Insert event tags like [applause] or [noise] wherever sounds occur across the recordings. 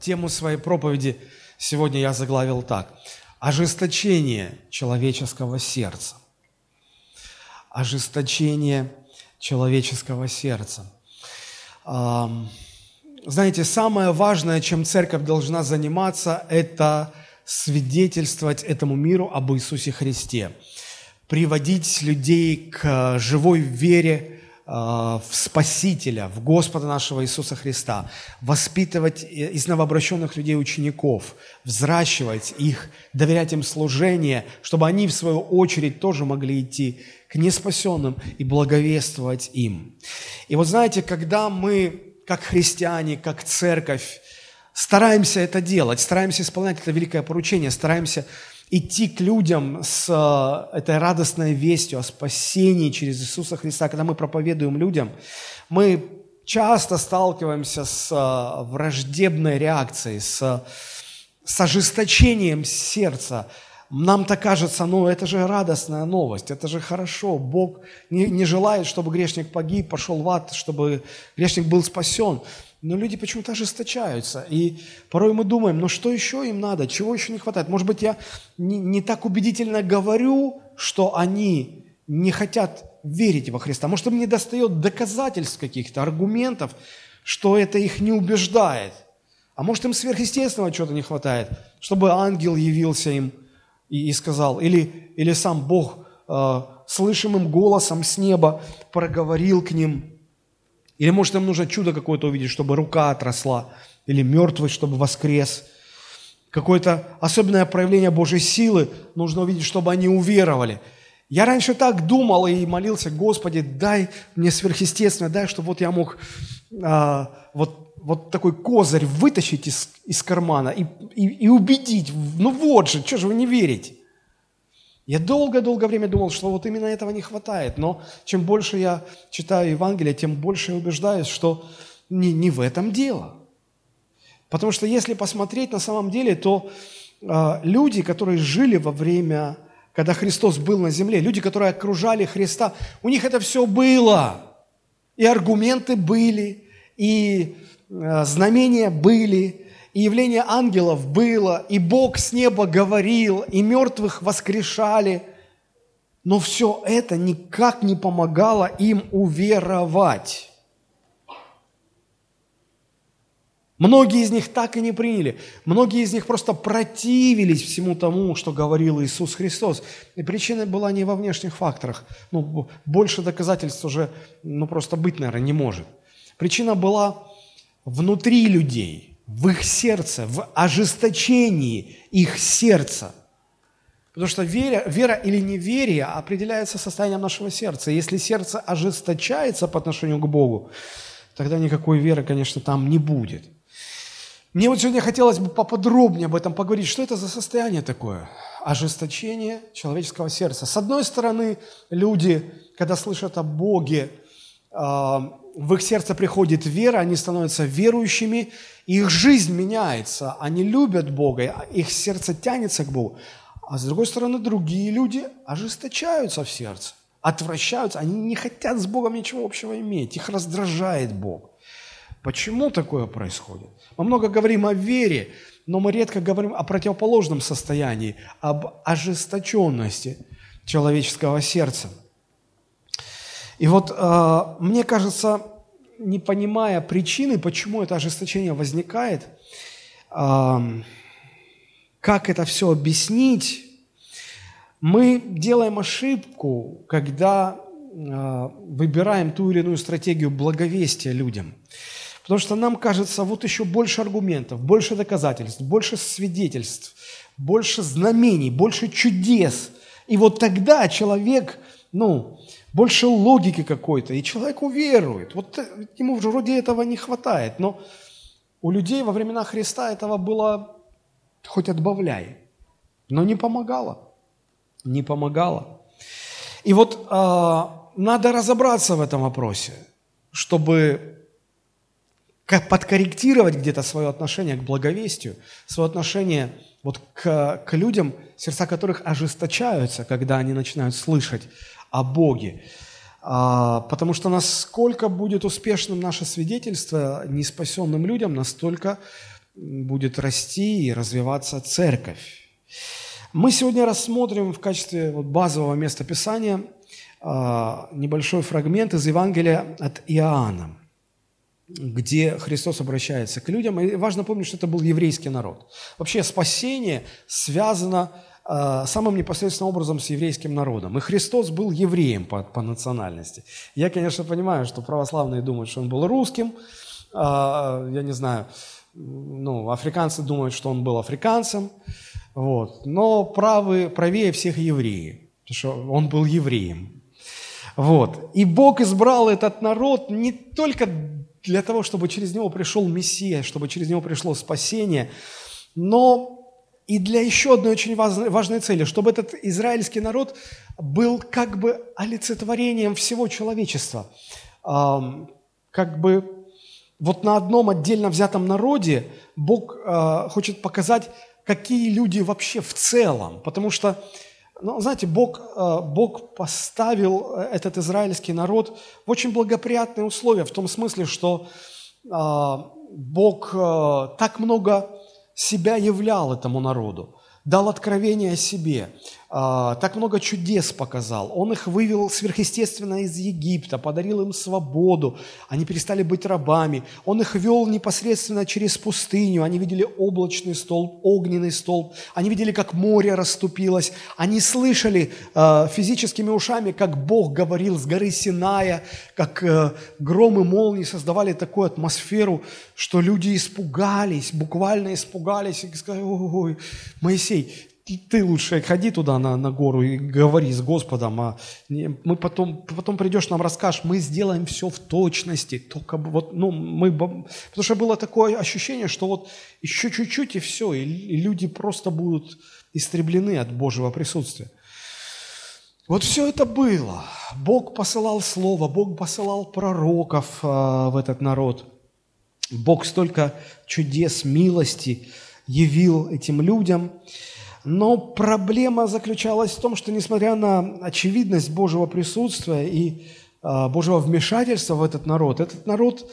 Тему своей проповеди сегодня я заглавил так. Ожесточение человеческого сердца. Ожесточение человеческого сердца. Знаете, самое важное, чем церковь должна заниматься, это свидетельствовать этому миру об Иисусе Христе, приводить людей к живой вере в Спасителя, в Господа нашего Иисуса Христа, воспитывать из новообращенных людей учеников, взращивать их, доверять им служение, чтобы они, в свою очередь, тоже могли идти к неспасенным и благовествовать им. И вот знаете, когда мы, как христиане, как церковь, стараемся это делать, стараемся исполнять это великое поручение, стараемся идти к людям с э, этой радостной вестью о спасении через Иисуса Христа, когда мы проповедуем людям, мы часто сталкиваемся с э, враждебной реакцией, с, с ожесточением сердца. Нам так кажется, ну это же радостная новость, это же хорошо. Бог не, не желает, чтобы грешник погиб, пошел в ад, чтобы грешник был спасен. Но люди почему-то ожесточаются. И порой мы думаем, ну что еще им надо, чего еще не хватает? Может быть, я не, не так убедительно говорю, что они не хотят верить во Христа. Может, им не достает доказательств каких-то, аргументов, что это их не убеждает. А может, им сверхъестественного чего-то не хватает, чтобы ангел явился им и, и сказал, или, или сам Бог э, слышимым голосом с неба проговорил к ним – или, может, им нужно чудо какое-то увидеть, чтобы рука отросла, или мертвый, чтобы воскрес. Какое-то особенное проявление Божьей силы нужно увидеть, чтобы они уверовали. Я раньше так думал и молился, Господи, дай мне сверхъестественно, дай, чтобы вот я мог а, вот, вот такой козырь вытащить из, из кармана и, и, и убедить, ну вот же, что же вы не верите? Я долго-долго время думал, что вот именно этого не хватает, но чем больше я читаю Евангелие, тем больше я убеждаюсь, что не, не в этом дело. Потому что если посмотреть на самом деле, то э, люди, которые жили во время, когда Христос был на земле, люди, которые окружали Христа, у них это все было. И аргументы были, и э, знамения были, и явление ангелов было, и Бог с неба говорил, и мертвых воскрешали. Но все это никак не помогало им уверовать. Многие из них так и не приняли. Многие из них просто противились всему тому, что говорил Иисус Христос. И причина была не во внешних факторах. Ну, больше доказательств уже ну, просто быть, наверное, не может. Причина была внутри людей – в их сердце, в ожесточении их сердца. Потому что вера, вера или неверие определяется состоянием нашего сердца. Если сердце ожесточается по отношению к Богу, тогда никакой веры, конечно, там не будет. Мне вот сегодня хотелось бы поподробнее об этом поговорить. Что это за состояние такое? Ожесточение человеческого сердца. С одной стороны, люди, когда слышат о Боге, а, в их сердце приходит вера, они становятся верующими, их жизнь меняется, они любят Бога, их сердце тянется к Богу. А с другой стороны, другие люди ожесточаются в сердце, отвращаются, они не хотят с Богом ничего общего иметь, их раздражает Бог. Почему такое происходит? Мы много говорим о вере, но мы редко говорим о противоположном состоянии, об ожесточенности человеческого сердца. И вот э, мне кажется, не понимая причины, почему это ожесточение возникает, как это все объяснить, мы делаем ошибку, когда э, выбираем ту или иную стратегию благовестия людям. Потому что нам кажется, вот еще больше аргументов, больше доказательств, больше свидетельств, больше знамений, больше чудес. И вот тогда человек, ну, больше логики какой-то, и человек уверует. Вот э, ему вроде этого не хватает, но у людей во времена Христа этого было хоть отбавляй, но не помогало, не помогало. И вот э, надо разобраться в этом вопросе, чтобы подкорректировать где-то свое отношение к благовестию, свое отношение вот к, к людям, сердца которых ожесточаются, когда они начинают слышать о Боге. А, потому что насколько будет успешным наше свидетельство неспасенным людям, настолько будет расти и развиваться церковь. Мы сегодня рассмотрим в качестве базового места Писания а, небольшой фрагмент из Евангелия от Иоанна, где Христос обращается к людям. И важно помнить, что это был еврейский народ. Вообще спасение связано самым непосредственным образом с еврейским народом. И Христос был евреем по, по национальности. Я, конечно, понимаю, что православные думают, что он был русским. А, я не знаю, ну, африканцы думают, что он был африканцем. Вот. Но правы, правее всех евреи, потому что он был евреем. Вот. И Бог избрал этот народ не только для того, чтобы через него пришел Мессия, чтобы через него пришло спасение, но и для еще одной очень важной, цели, чтобы этот израильский народ был как бы олицетворением всего человечества. Как бы вот на одном отдельно взятом народе Бог а, хочет показать, какие люди вообще в целом. Потому что ну, знаете, Бог, э, Бог поставил э, этот израильский народ в очень благоприятные условия, в том смысле, что э, Бог так много себя являл этому народу, дал откровение о себе, так много чудес показал. Он их вывел сверхъестественно из Египта, подарил им свободу, они перестали быть рабами. Он их вел непосредственно через пустыню, они видели облачный столб, огненный столб, они видели, как море расступилось, они слышали э, физическими ушами, как Бог говорил с горы Синая, как э, гром и молнии создавали такую атмосферу, что люди испугались, буквально испугались и сказали, ой, Моисей, ты лучше ходи туда на, на гору и говори с Господом, а мы потом, потом придешь, нам расскажешь, мы сделаем все в точности, только вот, ну, мы, потому что было такое ощущение, что вот еще чуть-чуть и все, и, люди просто будут истреблены от Божьего присутствия. Вот все это было. Бог посылал Слово, Бог посылал пророков э, в этот народ. Бог столько чудес, милости явил этим людям. Но проблема заключалась в том, что несмотря на очевидность Божьего присутствия и э, Божьего вмешательства в этот народ, этот народ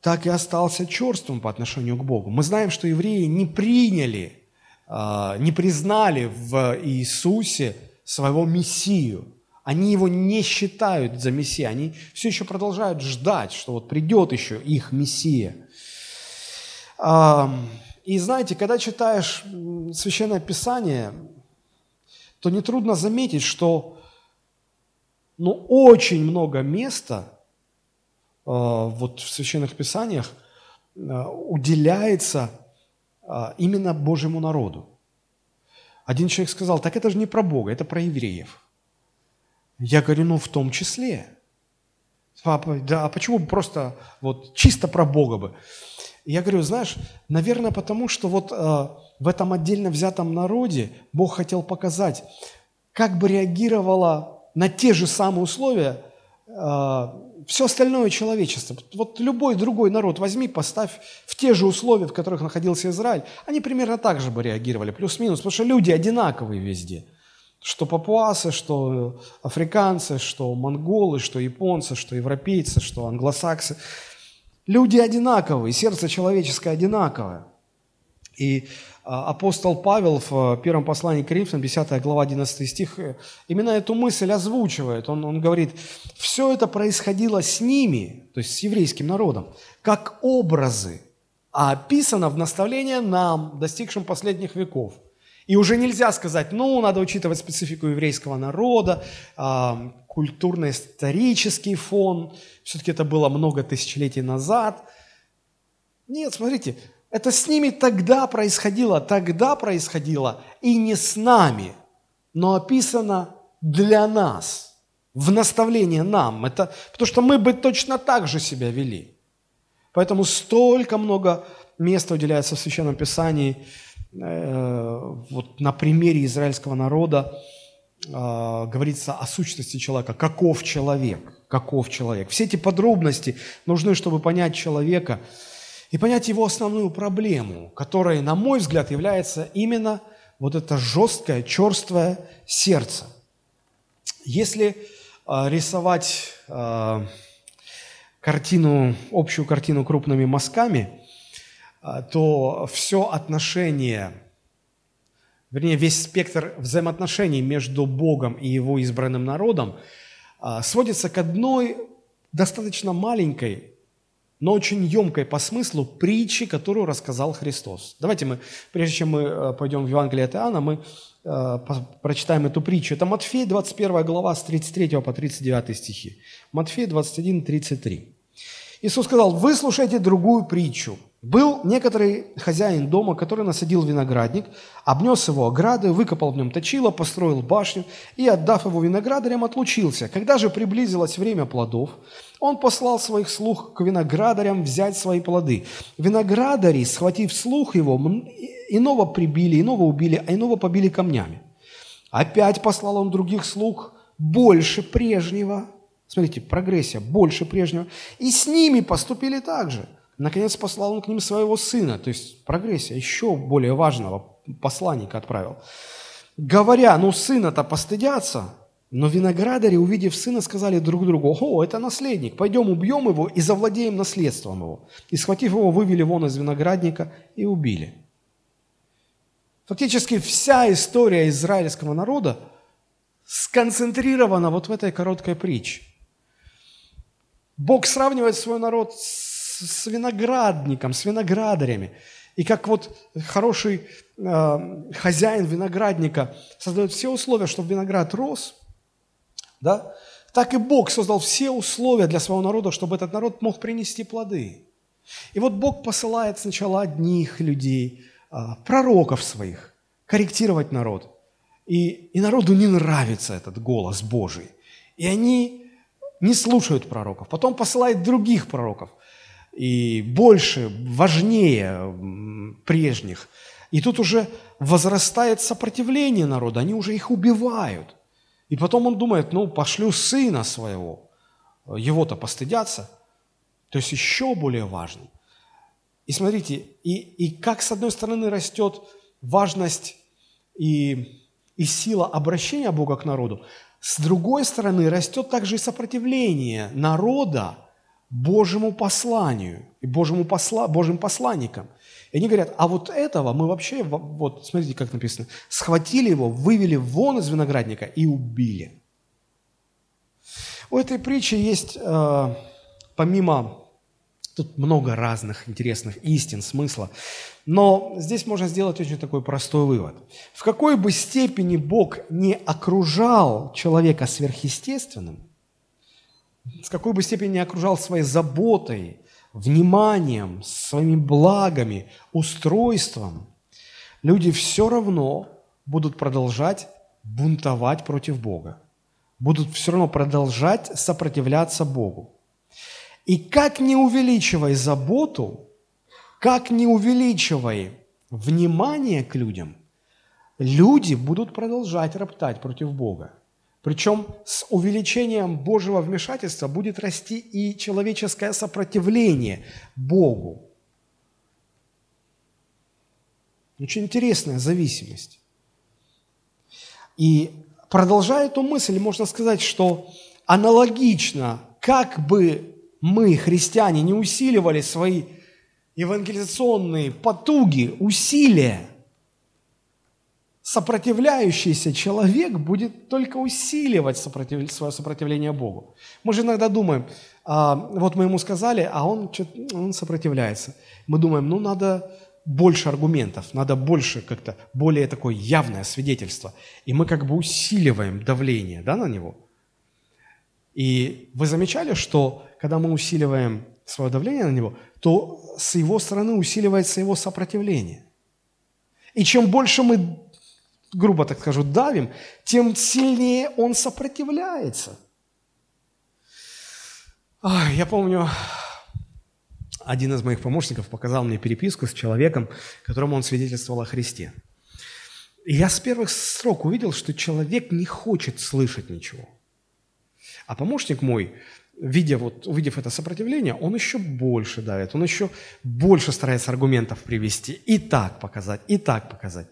так и остался черством по отношению к Богу. Мы знаем, что евреи не приняли, э, не признали в Иисусе своего Мессию. Они его не считают за Мессию, они все еще продолжают ждать, что вот придет еще их Мессия. И знаете, когда читаешь Священное Писание, то нетрудно заметить, что ну, очень много места э, вот в Священных Писаниях э, уделяется э, именно Божьему народу. Один человек сказал, так это же не про Бога, это про евреев. Я говорю, ну в том числе. Папа, да, а почему просто вот чисто про Бога бы? Я говорю, знаешь, наверное, потому что вот э, в этом отдельно взятом народе Бог хотел показать, как бы реагировало на те же самые условия э, все остальное человечество. Вот любой другой народ возьми, поставь в те же условия, в которых находился Израиль, они примерно так же бы реагировали, плюс-минус, потому что люди одинаковые везде. Что папуасы, что африканцы, что монголы, что японцы, что европейцы, что англосаксы – Люди одинаковые, сердце человеческое одинаковое. И а, апостол Павел в а, первом послании к Римлянам, 10 глава, 11 стих, э, именно эту мысль озвучивает. Он, он говорит, все это происходило с ними, то есть с еврейским народом, как образы, а описано в наставлении нам, достигшим последних веков – и уже нельзя сказать, ну, надо учитывать специфику еврейского народа, э, культурно-исторический фон, все-таки это было много тысячелетий назад. Нет, смотрите, это с ними тогда происходило, тогда происходило, и не с нами, но описано для нас, в наставление нам. Это, потому что мы бы точно так же себя вели. Поэтому столько много места уделяется в Священном Писании – Э, вот на примере израильского народа э, говорится о сущности человека, каков человек, каков человек. Все эти подробности нужны, чтобы понять человека и понять его основную проблему, которая, на мой взгляд, является именно вот это жесткое, черствое сердце. Если э, рисовать картину, общую картину крупными мазками, а, то все отношение, вернее, весь спектр взаимоотношений между Богом и Его избранным народом сводится к одной достаточно маленькой, но очень емкой по смыслу притчи, которую рассказал Христос. Давайте мы, прежде чем мы э, пойдем в Евангелие от Иоанна, мы э, прочитаем эту притчу. Это Матфей, 21 глава, с 33 по 39 стихи. Матфей 21, 33. Иисус сказал, вы слушайте другую притчу. Был некоторый хозяин дома, который насадил виноградник, обнес его ограды, выкопал в нем точило, построил башню и, отдав его виноградарям, отлучился. Когда же приблизилось время плодов, он послал своих слуг к виноградарям взять свои плоды. Виноградари, схватив слух его, иного прибили, иного убили, а иного побили камнями. Опять послал он других слуг больше прежнего. Смотрите, прогрессия, больше прежнего. И с ними поступили так же – Наконец послал он к ним своего сына, то есть прогрессия, еще более важного посланника отправил. Говоря, ну сына-то постыдятся, но виноградари, увидев сына, сказали друг другу, о, это наследник, пойдем убьем его и завладеем наследством его. И схватив его, вывели вон из виноградника и убили. Фактически вся история израильского народа сконцентрирована вот в этой короткой притче. Бог сравнивает свой народ с с виноградником, с виноградарями. И как вот хороший э, хозяин виноградника создает все условия, чтобы виноград рос, да, так и Бог создал все условия для своего народа, чтобы этот народ мог принести плоды. И вот Бог посылает сначала одних людей, э, пророков своих, корректировать народ. И, и народу не нравится этот голос Божий. И они не слушают пророков. Потом посылает других пророков и больше, важнее прежних. И тут уже возрастает сопротивление народа, они уже их убивают. И потом он думает, ну, пошлю сына своего, его-то постыдятся. То есть еще более важно. И смотрите, и, и как с одной стороны растет важность и, и сила обращения Бога к народу, с другой стороны растет также и сопротивление народа Божьему посланию и Божьему посла, Божьим посланникам. И они говорят, а вот этого мы вообще, вот смотрите, как написано, схватили его, вывели вон из виноградника и убили. У этой притчи есть, э, помимо, тут много разных интересных истин, смысла, но здесь можно сделать очень такой простой вывод. В какой бы степени Бог не окружал человека сверхъестественным, с какой бы степени окружал своей заботой, вниманием, своими благами, устройством, люди все равно будут продолжать бунтовать против Бога, будут все равно продолжать сопротивляться Богу. И как не увеличивай заботу, как не увеличивай внимание к людям, люди будут продолжать роптать против Бога. Причем с увеличением Божьего вмешательства будет расти и человеческое сопротивление Богу. Очень интересная зависимость. И продолжая эту мысль, можно сказать, что аналогично, как бы мы, христиане, не усиливали свои евангелизационные потуги, усилия – сопротивляющийся человек будет только усиливать сопротив... свое сопротивление Богу. Мы же иногда думаем, а, вот мы ему сказали, а он, он сопротивляется. Мы думаем, ну надо больше аргументов, надо больше как-то, более такое явное свидетельство. И мы как бы усиливаем давление да, на него. И вы замечали, что когда мы усиливаем свое давление на него, то с его стороны усиливается его сопротивление. И чем больше мы грубо так скажу, давим, тем сильнее он сопротивляется. Я помню, один из моих помощников показал мне переписку с человеком, которому он свидетельствовал о Христе. И я с первых строк увидел, что человек не хочет слышать ничего. А помощник мой, видя вот, увидев это сопротивление, он еще больше давит, он еще больше старается аргументов привести, и так показать, и так показать.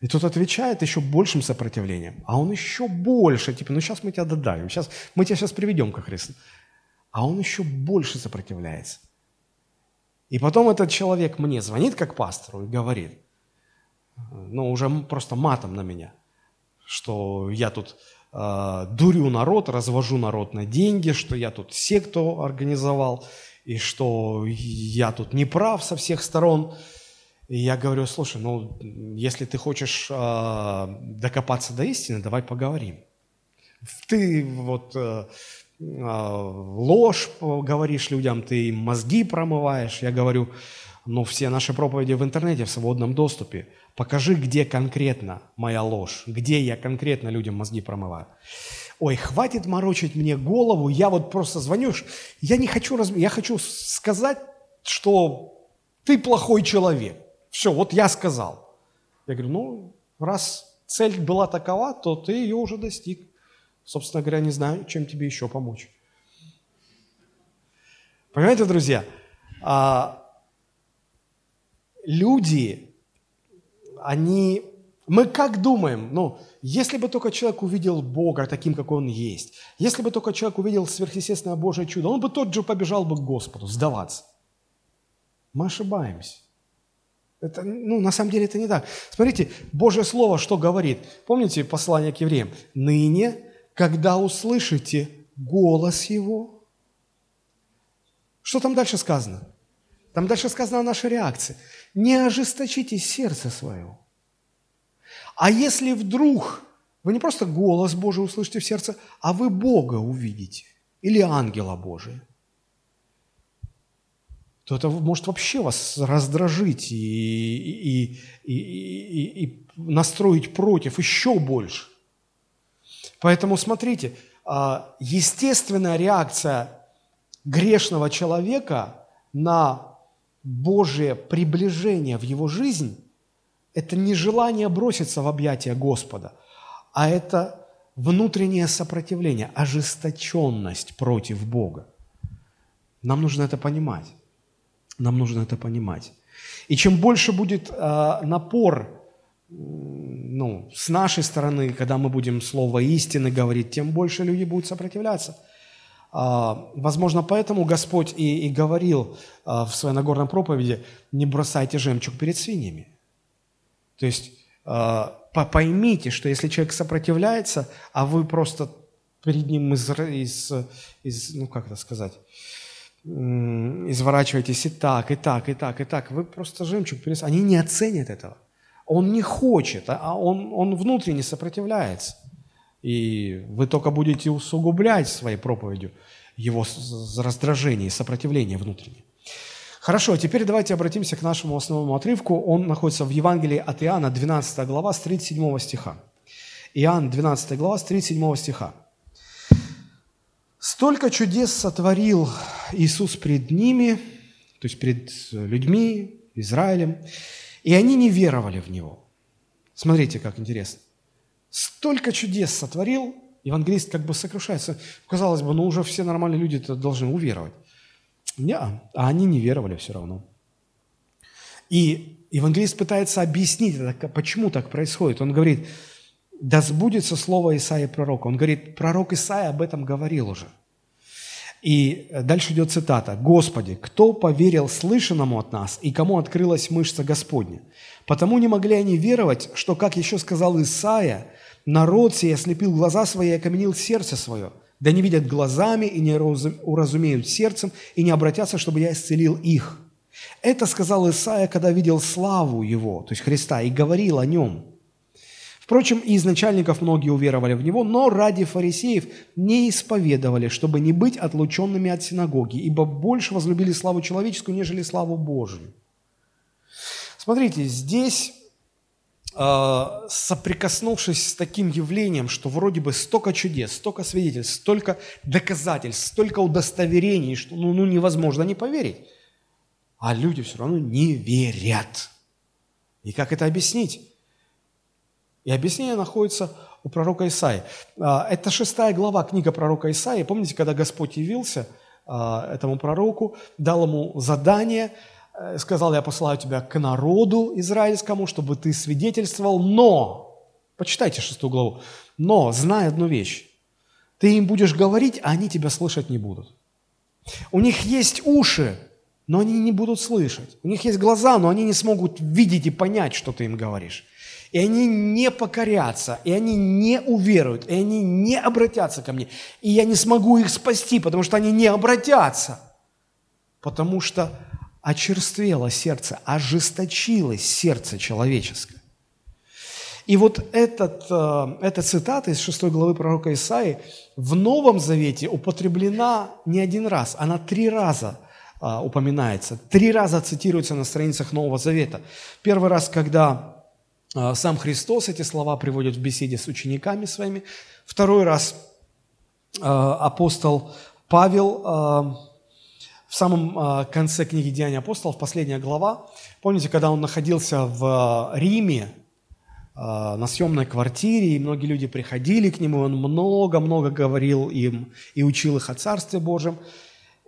И тот отвечает еще большим сопротивлением, а он еще больше, типа, ну сейчас мы тебя додавим, сейчас, мы тебя сейчас приведем ко Христу. А он еще больше сопротивляется. И потом этот человек мне звонит как пастору и говорит, ну, уже просто матом на меня, что я тут э, дурю народ, развожу народ на деньги, что я тут секту организовал, и что я тут не прав со всех сторон. И я говорю, слушай, ну, если ты хочешь э, докопаться до истины, давай поговорим. Ты вот э, э, ложь говоришь людям, ты мозги промываешь. Я говорю, ну, все наши проповеди в интернете, в свободном доступе. Покажи, где конкретно моя ложь, где я конкретно людям мозги промываю. Ой, хватит морочить мне голову, я вот просто звоню, я не хочу, раз... я хочу сказать, что ты плохой человек. Все, вот я сказал. Я говорю, ну, раз цель была такова, то ты ее уже достиг. Собственно говоря, не знаю, чем тебе еще помочь. Понимаете, друзья, а, люди, они... Мы как думаем? Ну, если бы только человек увидел Бога таким, какой Он есть, если бы только человек увидел сверхъестественное Божье чудо, он бы тот же побежал бы к Господу, сдаваться. Мы ошибаемся. Это, ну, на самом деле это не так. Смотрите, Божье Слово что говорит? Помните послание к евреям? «Ныне, когда услышите голос Его». Что там дальше сказано? Там дальше сказана наша реакция. «Не ожесточите сердце свое». А если вдруг вы не просто голос Божий услышите в сердце, а вы Бога увидите или ангела Божия, то это может вообще вас раздражить и, и, и, и, и настроить против еще больше. Поэтому смотрите, а, естественная реакция грешного человека на Божие приближение в его жизнь – это не желание броситься в объятия Господа, а это внутреннее сопротивление, ожесточенность против Бога. Нам нужно это понимать. Нам нужно это понимать. И чем больше будет э, напор ну, с нашей стороны, когда мы будем слово истины говорить, тем больше люди будут сопротивляться. А, возможно, поэтому Господь и, и говорил а, в своей Нагорной проповеди, не бросайте жемчуг перед свиньями. То есть а, поймите, что если человек сопротивляется, а вы просто перед ним из, из, из ну как это сказать, изворачиваетесь и так, и так, и так, и так. Вы просто жемчуг перес... Они не оценят этого. Он не хочет, а, а он, он внутренне сопротивляется. И вы только будете усугублять своей проповедью его раздражение и сопротивление внутреннее. Хорошо, теперь давайте обратимся к нашему основному отрывку. Он находится в Евангелии от Иоанна, 12 глава, с 37 стиха. Иоанн, 12 глава, с 37 стиха. Столько чудес сотворил Иисус пред ними, то есть пред людьми, Израилем, и они не веровали в Него. Смотрите, как интересно. Столько чудес сотворил, евангелист как бы сокрушается. Казалось бы, ну уже все нормальные люди должны уверовать. Не, а они не веровали все равно. И евангелист пытается объяснить, почему так происходит. Он говорит, да сбудется слово Исаия пророка. Он говорит, пророк Исаия об этом говорил уже. И дальше идет цитата. «Господи, кто поверил слышанному от нас, и кому открылась мышца Господня? Потому не могли они веровать, что, как еще сказал Исаия, народ сей ослепил глаза свои и окаменил сердце свое, да не видят глазами и не уразумеют сердцем, и не обратятся, чтобы я исцелил их». Это сказал Исаия, когда видел славу Его, то есть Христа, и говорил о Нем – Впрочем, и из начальников многие уверовали в него, но ради фарисеев не исповедовали, чтобы не быть отлученными от синагоги, ибо больше возлюбили славу человеческую, нежели славу Божию. Смотрите, здесь, э, соприкоснувшись с таким явлением, что вроде бы столько чудес, столько свидетельств, столько доказательств, столько удостоверений, что ну, ну невозможно не поверить, а люди все равно не верят. И как это объяснить? И объяснение находится у пророка Исаи. А, это шестая глава книга пророка Исаи. Помните, когда Господь явился а, этому пророку, дал ему задание, э, сказал, я посылаю тебя к народу израильскому, чтобы ты свидетельствовал, но, почитайте шестую главу, но, знай одну вещь, ты им будешь говорить, а они тебя слышать не будут. У них есть уши, но они не будут слышать. У них есть глаза, но они не смогут видеть и понять, что ты им говоришь. И они не покорятся, и они не уверуют, и они не обратятся ко мне. И я не смогу их спасти, потому что они не обратятся. Потому что очерствело сердце, ожесточилось сердце человеческое. И вот этот, э, эта цитата из 6 главы пророка Исаи в Новом Завете употреблена не один раз, она три раза э, упоминается, три раза цитируется на страницах Нового Завета. Первый раз, когда сам Христос эти слова приводит в беседе с учениками своими. Второй раз апостол Павел в самом конце книги «Деяния апостолов», последняя глава. Помните, когда он находился в Риме, а, на съемной квартире, и многие люди приходили к нему, он много-много говорил им и учил их о Царстве Божьем.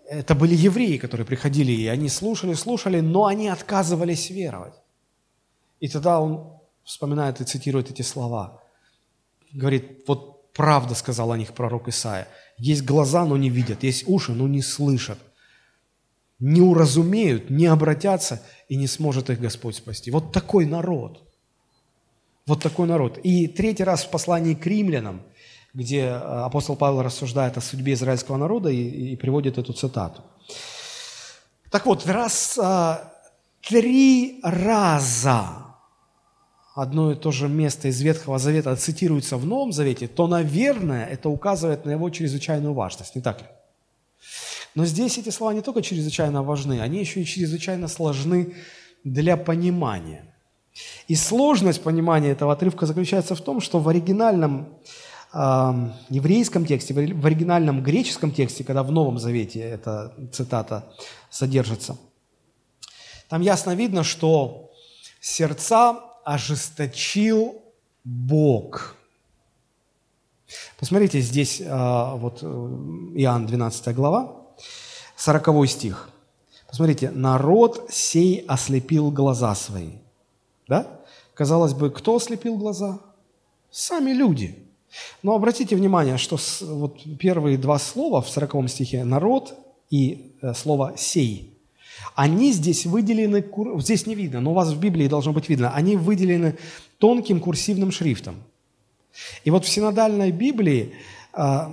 Это были евреи, которые приходили, и они слушали, слушали, но они отказывались веровать. И тогда он вспоминает и цитирует эти слова. Говорит, вот правда сказал о них пророк Исаия. Есть глаза, но не видят, есть уши, но не слышат. Не уразумеют, не обратятся, и не сможет их Господь спасти. Вот такой народ – вот такой народ. И третий раз в послании к римлянам, где э, апостол Павел рассуждает о судьбе израильского народа и, и приводит эту цитату. Так вот, раз а, три раза одно и то же место из Ветхого Завета цитируется в Новом Завете, то, наверное, это указывает на его чрезвычайную важность, не так ли? Но здесь эти слова не только чрезвычайно важны, они еще и чрезвычайно сложны для понимания. И сложность понимания этого отрывка заключается в том, что в оригинальном э, еврейском тексте, в оригинальном греческом тексте, когда в Новом Завете эта цитата содержится, там ясно видно, что сердца ожесточил Бог. Посмотрите, здесь э, вот э, Иоанн 12 глава, 40 стих. Посмотрите, народ сей ослепил глаза свои. Да? Казалось бы, кто ослепил глаза? Сами люди. Но обратите внимание, что вот первые два слова в 40 стихе «народ» и э, слово «сей», они здесь выделены, здесь не видно, но у вас в Библии должно быть видно, они выделены тонким курсивным шрифтом. И вот в синодальной Библии а,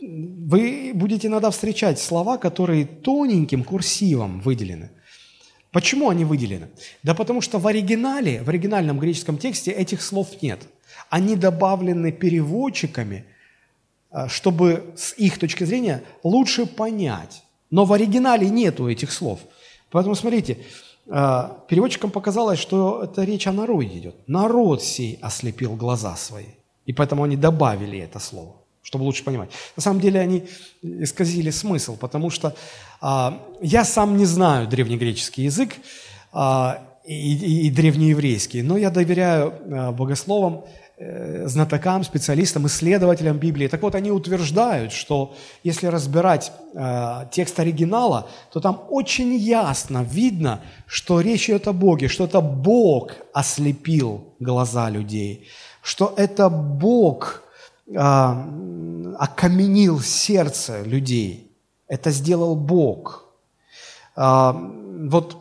вы будете иногда встречать слова, которые тоненьким курсивом выделены. Почему они выделены? Да потому что в оригинале, в оригинальном греческом тексте этих слов нет. Они добавлены переводчиками, э, чтобы с их точки зрения лучше понять. Но в оригинале нету этих слов. Поэтому смотрите, э, переводчикам показалось, что это речь о народе идет. Народ сей ослепил глаза свои. И поэтому они добавили это слово чтобы лучше понимать. На самом деле они исказили смысл, потому что а, я сам не знаю древнегреческий язык а, и, древнееврейский, но я доверяю а, богословам, знатокам, специалистам, исследователям Библии. Так вот, они утверждают, что если разбирать э, текст оригинала, то там очень ясно видно, что речь идет о Боге, что это Бог ослепил глаза людей, что это Бог а, окаменил сердце людей. Это сделал Бог. А, вот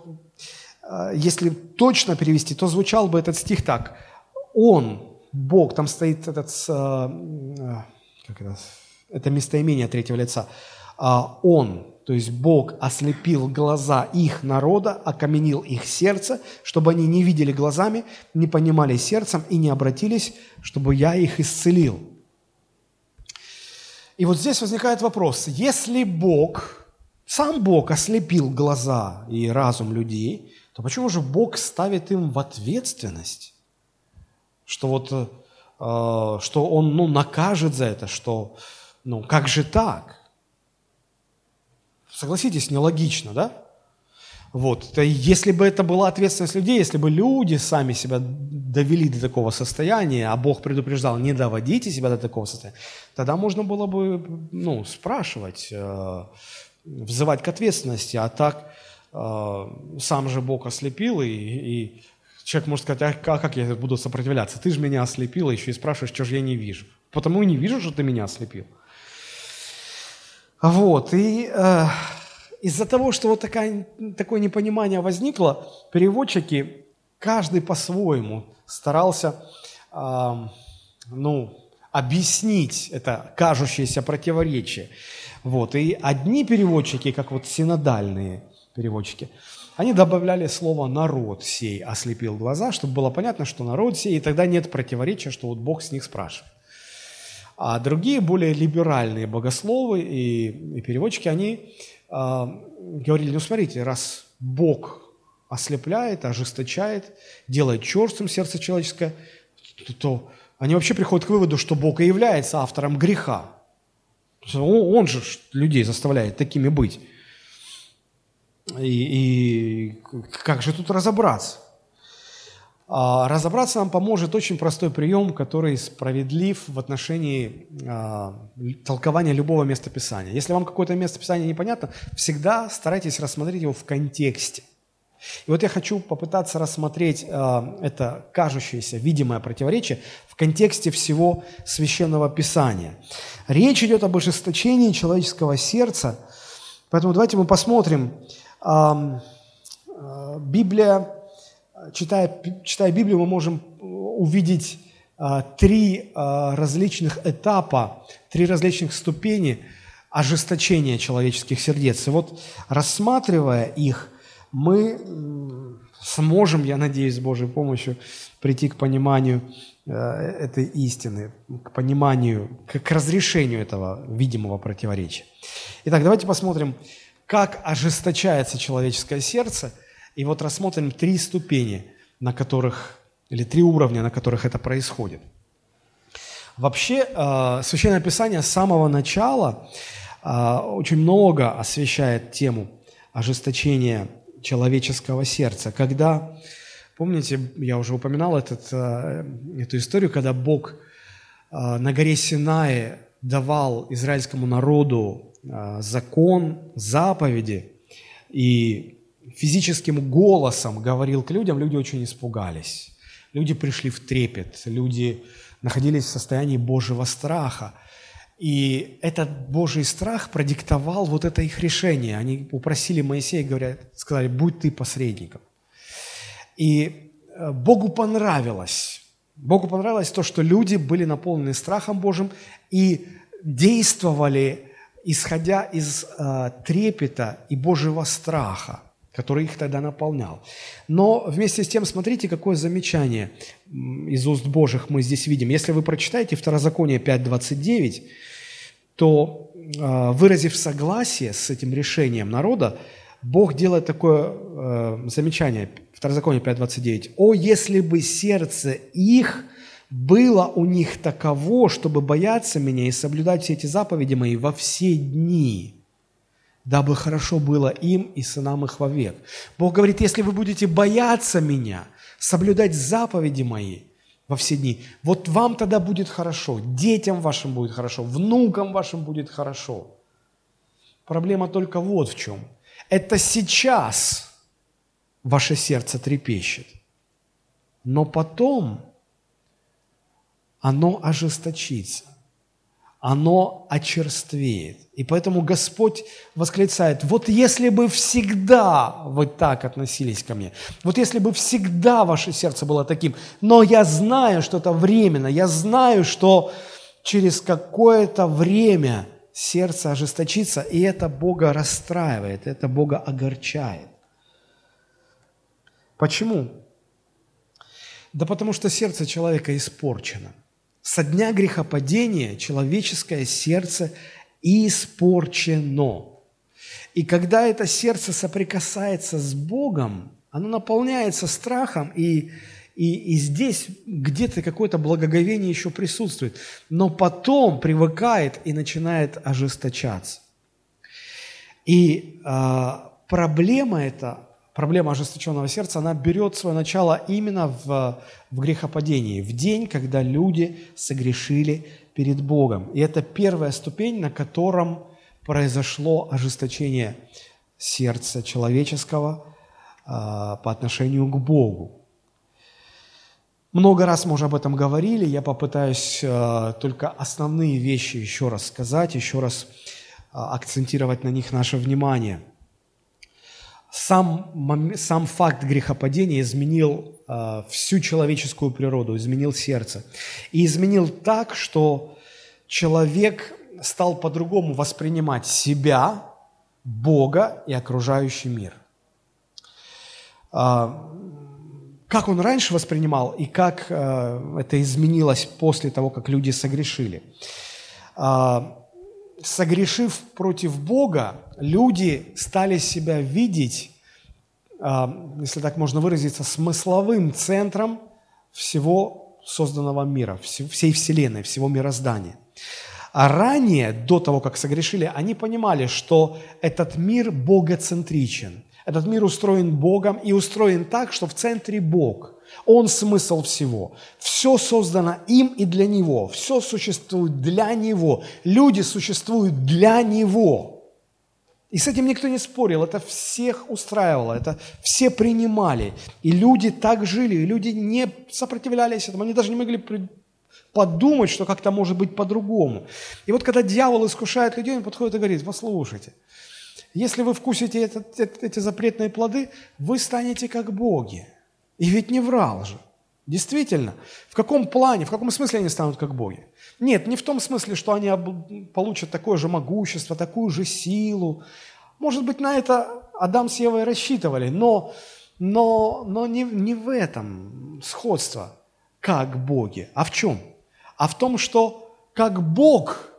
а, если точно перевести, то звучал бы этот стих так. Он, Бог, там стоит этот, как это, это местоимение третьего лица. Он, то есть Бог ослепил глаза их народа, окаменил их сердце, чтобы они не видели глазами, не понимали сердцем и не обратились, чтобы я их исцелил. И вот здесь возникает вопрос, если Бог, сам Бог ослепил глаза и разум людей, то почему же Бог ставит им в ответственность, что вот, э, что Он ну, накажет за это, что, ну, как же так? Согласитесь, нелогично, да? Вот. Если бы это была ответственность людей, если бы люди сами себя довели до такого состояния, а Бог предупреждал, не доводите себя до такого состояния, тогда можно было бы ну, спрашивать, э, взывать к ответственности, а так э, сам же Бог ослепил, и, и человек может сказать, а как я буду сопротивляться? Ты же меня ослепил, еще и спрашиваешь, что же я не вижу. Потому и не вижу, что ты меня ослепил. Вот, и... Э, из-за того, что вот такая, такое непонимание возникло, переводчики, каждый по-своему старался, э, ну, объяснить это кажущееся противоречие. Вот. И одни переводчики, как вот синодальные переводчики, они добавляли слово «народ сей» ослепил глаза, чтобы было понятно, что народ сей, и тогда нет противоречия, что вот Бог с них спрашивает. А другие, более либеральные богословы и, и переводчики, они э, говорили, ну смотрите, раз Бог ослепляет, ожесточает, делает черствым сердце человеческое, то, то они вообще приходят к выводу, что Бог и является автором греха. Он же людей заставляет такими быть. И, и как же тут разобраться? А, разобраться нам поможет очень простой прием, который справедлив в отношении а, толкования любого местописания. Если вам какое-то местописание непонятно, всегда старайтесь рассмотреть его в контексте – и вот я хочу попытаться рассмотреть э, это кажущееся, видимое противоречие в контексте всего Священного Писания. Речь идет об ожесточении человеческого сердца, поэтому давайте мы посмотрим. Э, э, Библия, читая, читая Библию, мы можем увидеть э, три э, различных этапа, три различных ступени ожесточения человеческих сердец. И вот рассматривая их – мы сможем, я надеюсь, с Божьей помощью прийти к пониманию э, этой истины, к пониманию, к разрешению этого видимого противоречия. Итак, давайте посмотрим, как ожесточается человеческое сердце, и вот рассмотрим три ступени, на которых, или три уровня, на которых это происходит. Вообще, э, Священное Писание с самого начала э, очень много освещает тему ожесточения человеческого сердца. Когда, помните, я уже упоминал этот, э, эту историю, когда Бог на горе Синае давал израильскому народу закон, заповеди, и физическим голосом говорил к людям, люди очень испугались. Люди пришли в трепет, люди находились в состоянии Божьего страха – и этот Божий страх продиктовал вот это их решение. Они упросили Моисея, говорят, сказали, будь ты посредником. И э, Богу понравилось, Богу понравилось то, что люди были наполнены страхом Божьим и действовали, исходя из э, трепета и Божьего страха который их тогда наполнял. Но вместе с тем, смотрите, какое замечание из уст Божьих мы здесь видим. Если вы прочитаете Второзаконие 5.29, то, а, выразив согласие с этим решением народа, Бог делает такое э, замечание, Второзаконие 5.29. «О, если бы сердце их было у них таково, чтобы бояться меня и соблюдать все эти заповеди мои во все дни, дабы хорошо было им и сынам их вовек. Бог говорит, если вы будете бояться меня, соблюдать заповеди мои во все дни, вот вам тогда будет хорошо, детям вашим будет хорошо, внукам вашим будет хорошо. Проблема только вот в чем. Это сейчас ваше сердце трепещет, но потом оно ожесточится оно очерствеет. И поэтому Господь восклицает, вот если бы всегда вы так относились ко мне, вот если бы всегда ваше сердце было таким, но я знаю, что это временно, я знаю, что через какое-то время сердце ожесточится, и это Бога расстраивает, это Бога огорчает. Почему? Да потому что сердце человека испорчено – со дня грехопадения человеческое сердце испорчено. И когда это сердце соприкасается с Богом, оно наполняется страхом, и, и, и здесь где-то какое-то благоговение еще присутствует, но потом привыкает и начинает ожесточаться. И э, проблема эта проблема ожесточенного сердца, она берет свое начало именно в, в грехопадении, в день, когда люди согрешили перед Богом. И это первая ступень, на котором произошло ожесточение сердца человеческого э, по отношению к Богу. Много раз мы уже об этом говорили, я попытаюсь э, только основные вещи еще раз сказать, еще раз э, акцентировать на них наше внимание – сам, сам факт грехопадения изменил э, всю человеческую природу, изменил сердце. И изменил так, что человек стал по-другому воспринимать себя, Бога и окружающий мир. Э, как он раньше воспринимал и как э, это изменилось после того, как люди согрешили. Э, согрешив против Бога, люди стали себя видеть, а, если так можно выразиться, смысловым центром всего созданного мира, всей Вселенной, всего мироздания. А ранее, до того, как согрешили, они понимали, что этот мир богоцентричен. Этот мир устроен Богом и устроен так, что в центре Бог – он смысл всего. Все создано им и для Него. Все существует для Него. Люди существуют для Него. И с этим никто не спорил, это всех устраивало, это все принимали. И люди так жили, и люди не сопротивлялись этому, они даже не могли подумать, что как-то может быть по-другому. И вот когда дьявол искушает людей, он подходит и говорит, послушайте, если вы вкусите этот, эти запретные плоды, вы станете как боги. И ведь не врал же. Действительно, в каком плане, в каком смысле они станут как боги? Нет, не в том смысле, что они получат такое же могущество, такую же силу. Может быть, на это Адам с Евой рассчитывали, но, но, но не, не в этом сходство, как боги. А в чем? А в том, что как Бог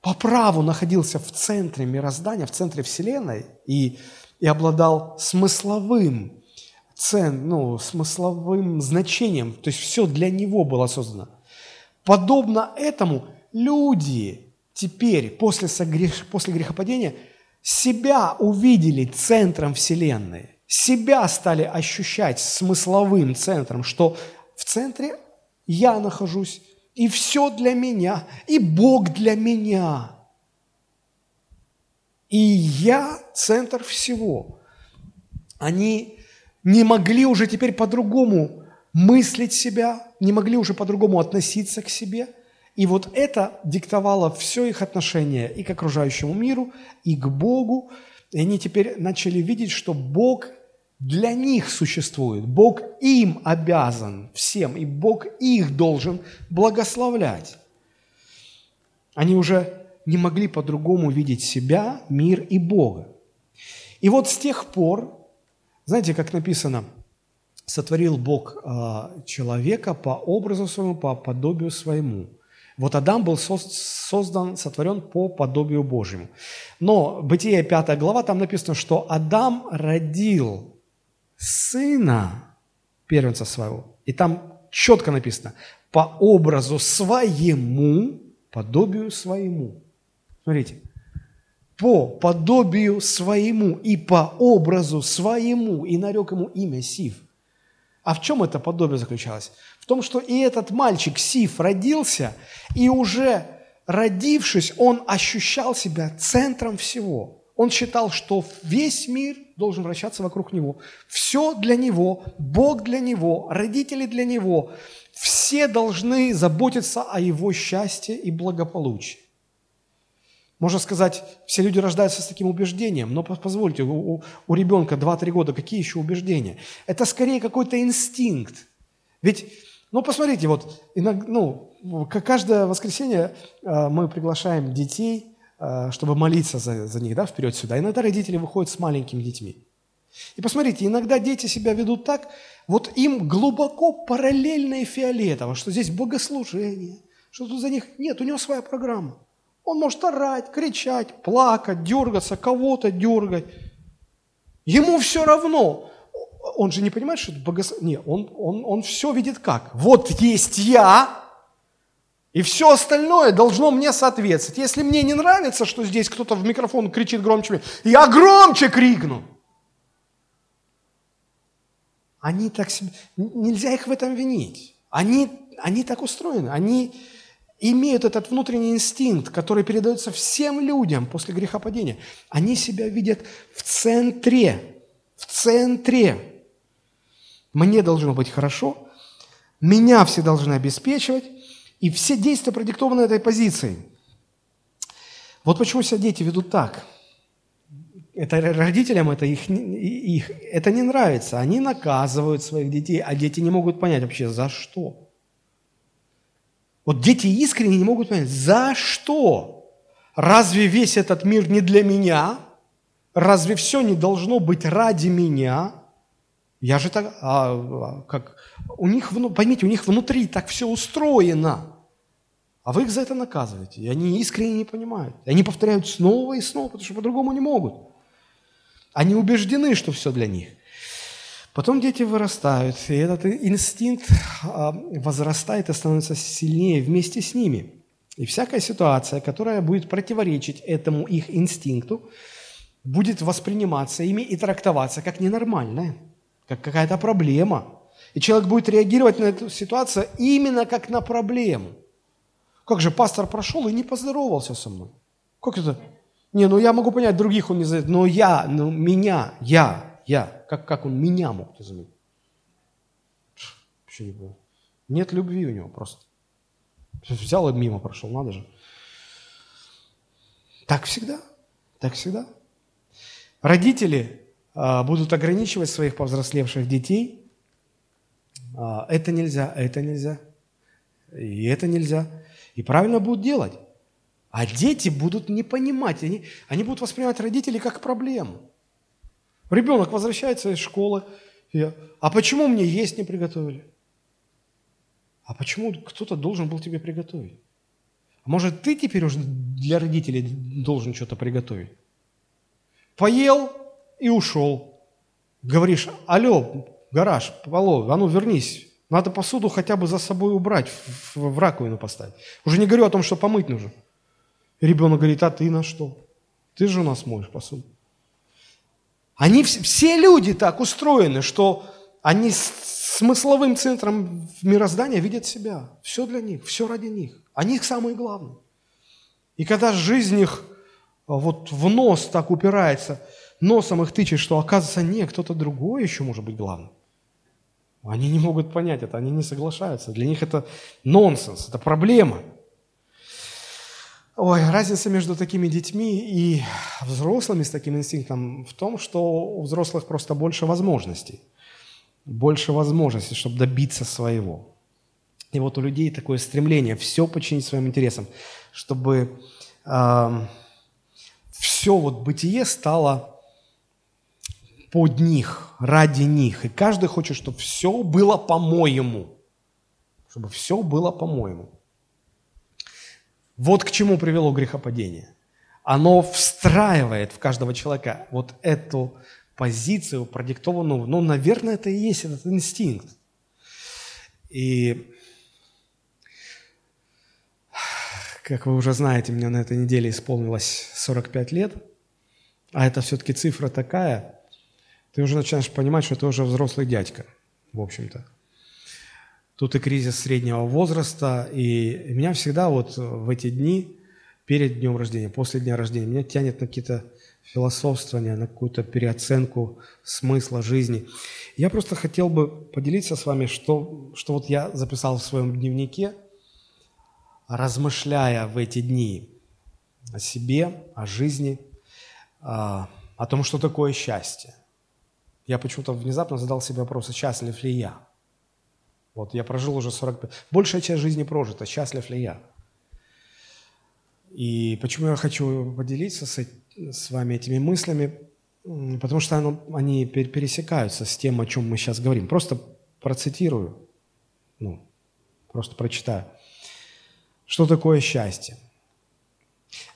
по праву находился в центре мироздания, в центре Вселенной и, и обладал смысловым цен, ну, смысловым значением, то есть все для него было создано. Подобно этому люди теперь, после, согреш... после грехопадения, себя увидели центром Вселенной, себя стали ощущать смысловым центром, что в центре я нахожусь, и все для меня, и Бог для меня. И я центр всего. Они не могли уже теперь по-другому мыслить себя, не могли уже по-другому относиться к себе. И вот это диктовало все их отношение и к окружающему миру, и к Богу. И они теперь начали видеть, что Бог для них существует. Бог им обязан всем, и Бог их должен благословлять. Они уже не могли по-другому видеть себя, мир и Бога. И вот с тех пор знаете, как написано, сотворил Бог а, человека по образу своему, по подобию своему. Вот Адам был создан, сотворен по подобию Божьему. Но Бытие 5 глава, там написано, что Адам родил сына, первенца своего. И там четко написано, по образу своему, подобию своему. Смотрите, по подобию своему и по образу своему, и нарек ему имя Сив. А в чем это подобие заключалось? В том, что и этот мальчик Сив родился, и уже родившись, он ощущал себя центром всего. Он считал, что весь мир должен вращаться вокруг него. Все для него, Бог для него, родители для него. Все должны заботиться о его счастье и благополучии. Можно сказать, все люди рождаются с таким убеждением, но позвольте, у, у ребенка 2-3 года какие еще убеждения? Это скорее какой-то инстинкт. Ведь, ну посмотрите, вот иногда, ну, каждое воскресенье э, мы приглашаем детей, э, чтобы молиться за, за них, да, вперед сюда. Иногда родители выходят с маленькими детьми. И посмотрите, иногда дети себя ведут так, вот им глубоко параллельно и фиолетово, что здесь богослужение, что тут за них нет, у него своя программа. Он может орать, кричать, плакать, дергаться, кого-то дергать. Ему все равно. Он же не понимает, что это богословие. Нет, он, он, он все видит как. Вот есть я, и все остальное должно мне соответствовать. Если мне не нравится, что здесь кто-то в микрофон кричит громче, я громче крикну. Они так. Нельзя их в этом винить. Они, они так устроены. Они, имеют этот внутренний инстинкт, который передается всем людям после грехопадения. Они себя видят в центре, в центре. Мне должно быть хорошо, меня все должны обеспечивать, и все действия продиктованы этой позицией. Вот почему себя дети ведут так. это родителям это, их, их, это не нравится. Они наказывают своих детей, а дети не могут понять вообще, за что. Вот дети искренне не могут понять, за что? Разве весь этот мир не для меня? Разве все не должно быть ради меня? Я же так, а, а как, у них, поймите, у них внутри так все устроено. А вы их за это наказываете. И они искренне не понимают. И они повторяют снова и снова, потому что по-другому не могут. Они убеждены, что все для них. Потом дети вырастают, и этот инстинкт а, возрастает и становится сильнее вместе с ними. И всякая ситуация, которая будет противоречить этому их инстинкту, будет восприниматься ими и трактоваться как ненормальная, как какая-то проблема. И человек будет реагировать на эту ситуацию именно как на проблему. Как же пастор прошел и не поздоровался со мной? Как это? Не, ну я могу понять, других он не знает, но я, ну меня, я, я, как, как он меня мог не заметить? Вообще не понял. Нет любви у него просто. Взял и мимо прошел, надо же. Так всегда, так всегда. Родители а, будут ограничивать своих повзрослевших детей. А, это нельзя, это нельзя, и это нельзя. И правильно будут делать. А дети будут не понимать, они, они будут воспринимать родителей как проблему. Ребенок возвращается из школы, и, а почему мне есть не приготовили? А почему кто-то должен был тебе приготовить? А может, ты теперь уже для родителей должен что-то приготовить? Поел и ушел. Говоришь, алло, гараж, Павло, а ну вернись. Надо посуду хотя бы за собой убрать, в, в, в раковину поставить. Уже не говорю о том, что помыть нужно. И ребенок говорит, а ты на что? Ты же у нас моешь посуду. Они все люди так устроены, что они смысловым центром мироздания видят себя. Все для них, все ради них. Они их самые главные. И когда жизнь их а, вот в нос так упирается, носом их тычет, что оказывается, нет, кто-то другой еще может быть главным. Они не могут понять это, они не соглашаются. Для них это нонсенс, это проблема – Ой, разница между такими детьми и взрослыми с таким инстинктом в том, что у взрослых просто больше возможностей. Больше возможностей, чтобы добиться своего. И вот у людей такое стремление все подчинить своим интересам, чтобы э, все вот бытие стало под них, ради них. И каждый хочет, чтобы все было по-моему. Чтобы все было по-моему. Вот к чему привело грехопадение. Оно встраивает в каждого человека вот эту позицию, продиктованную, ну, наверное, это и есть этот инстинкт. И, как вы уже знаете, мне на этой неделе исполнилось 45 лет, а это все-таки цифра такая, ты уже начинаешь понимать, что ты уже взрослый дядька, в общем-то. Тут и кризис среднего возраста, и меня всегда вот в эти дни, перед днем рождения, после дня рождения, меня тянет на какие-то философствования, на какую-то переоценку смысла жизни. Я просто хотел бы поделиться с вами, что, что вот я записал в своем дневнике, размышляя в эти дни о себе, о жизни, а, о том, что такое счастье. Я почему-то внезапно задал себе вопрос, счастлив ли я – вот я прожил уже 45. Большая часть жизни прожита. Счастлив ли я? И почему я хочу поделиться с, с вами этими мыслями? Потому что оно, они пересекаются с тем, о чем мы сейчас говорим. Просто процитирую, ну, просто прочитаю. Что такое счастье?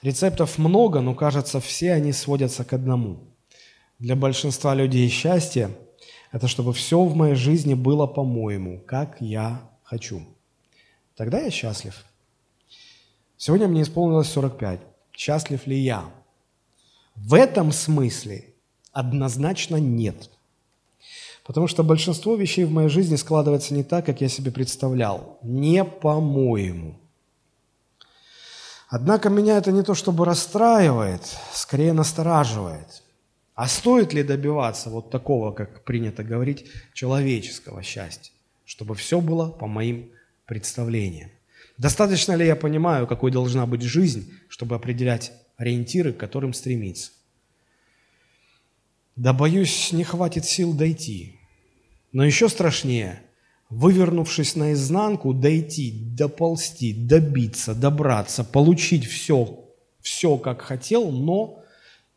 Рецептов много, но кажется, все они сводятся к одному. Для большинства людей счастье – это чтобы все в моей жизни было по-моему, как я хочу. Тогда я счастлив. Сегодня мне исполнилось 45. Счастлив ли я? В этом смысле однозначно нет. Потому что большинство вещей в моей жизни складывается не так, как я себе представлял. Не по-моему. Однако меня это не то чтобы расстраивает, скорее настораживает – а стоит ли добиваться вот такого, как принято говорить, человеческого счастья, чтобы все было по моим представлениям? Достаточно ли я понимаю, какой должна быть жизнь, чтобы определять ориентиры, к которым стремиться? Да боюсь, не хватит сил дойти. Но еще страшнее, вывернувшись наизнанку, дойти, доползти, добиться, добраться, получить все, все, как хотел, но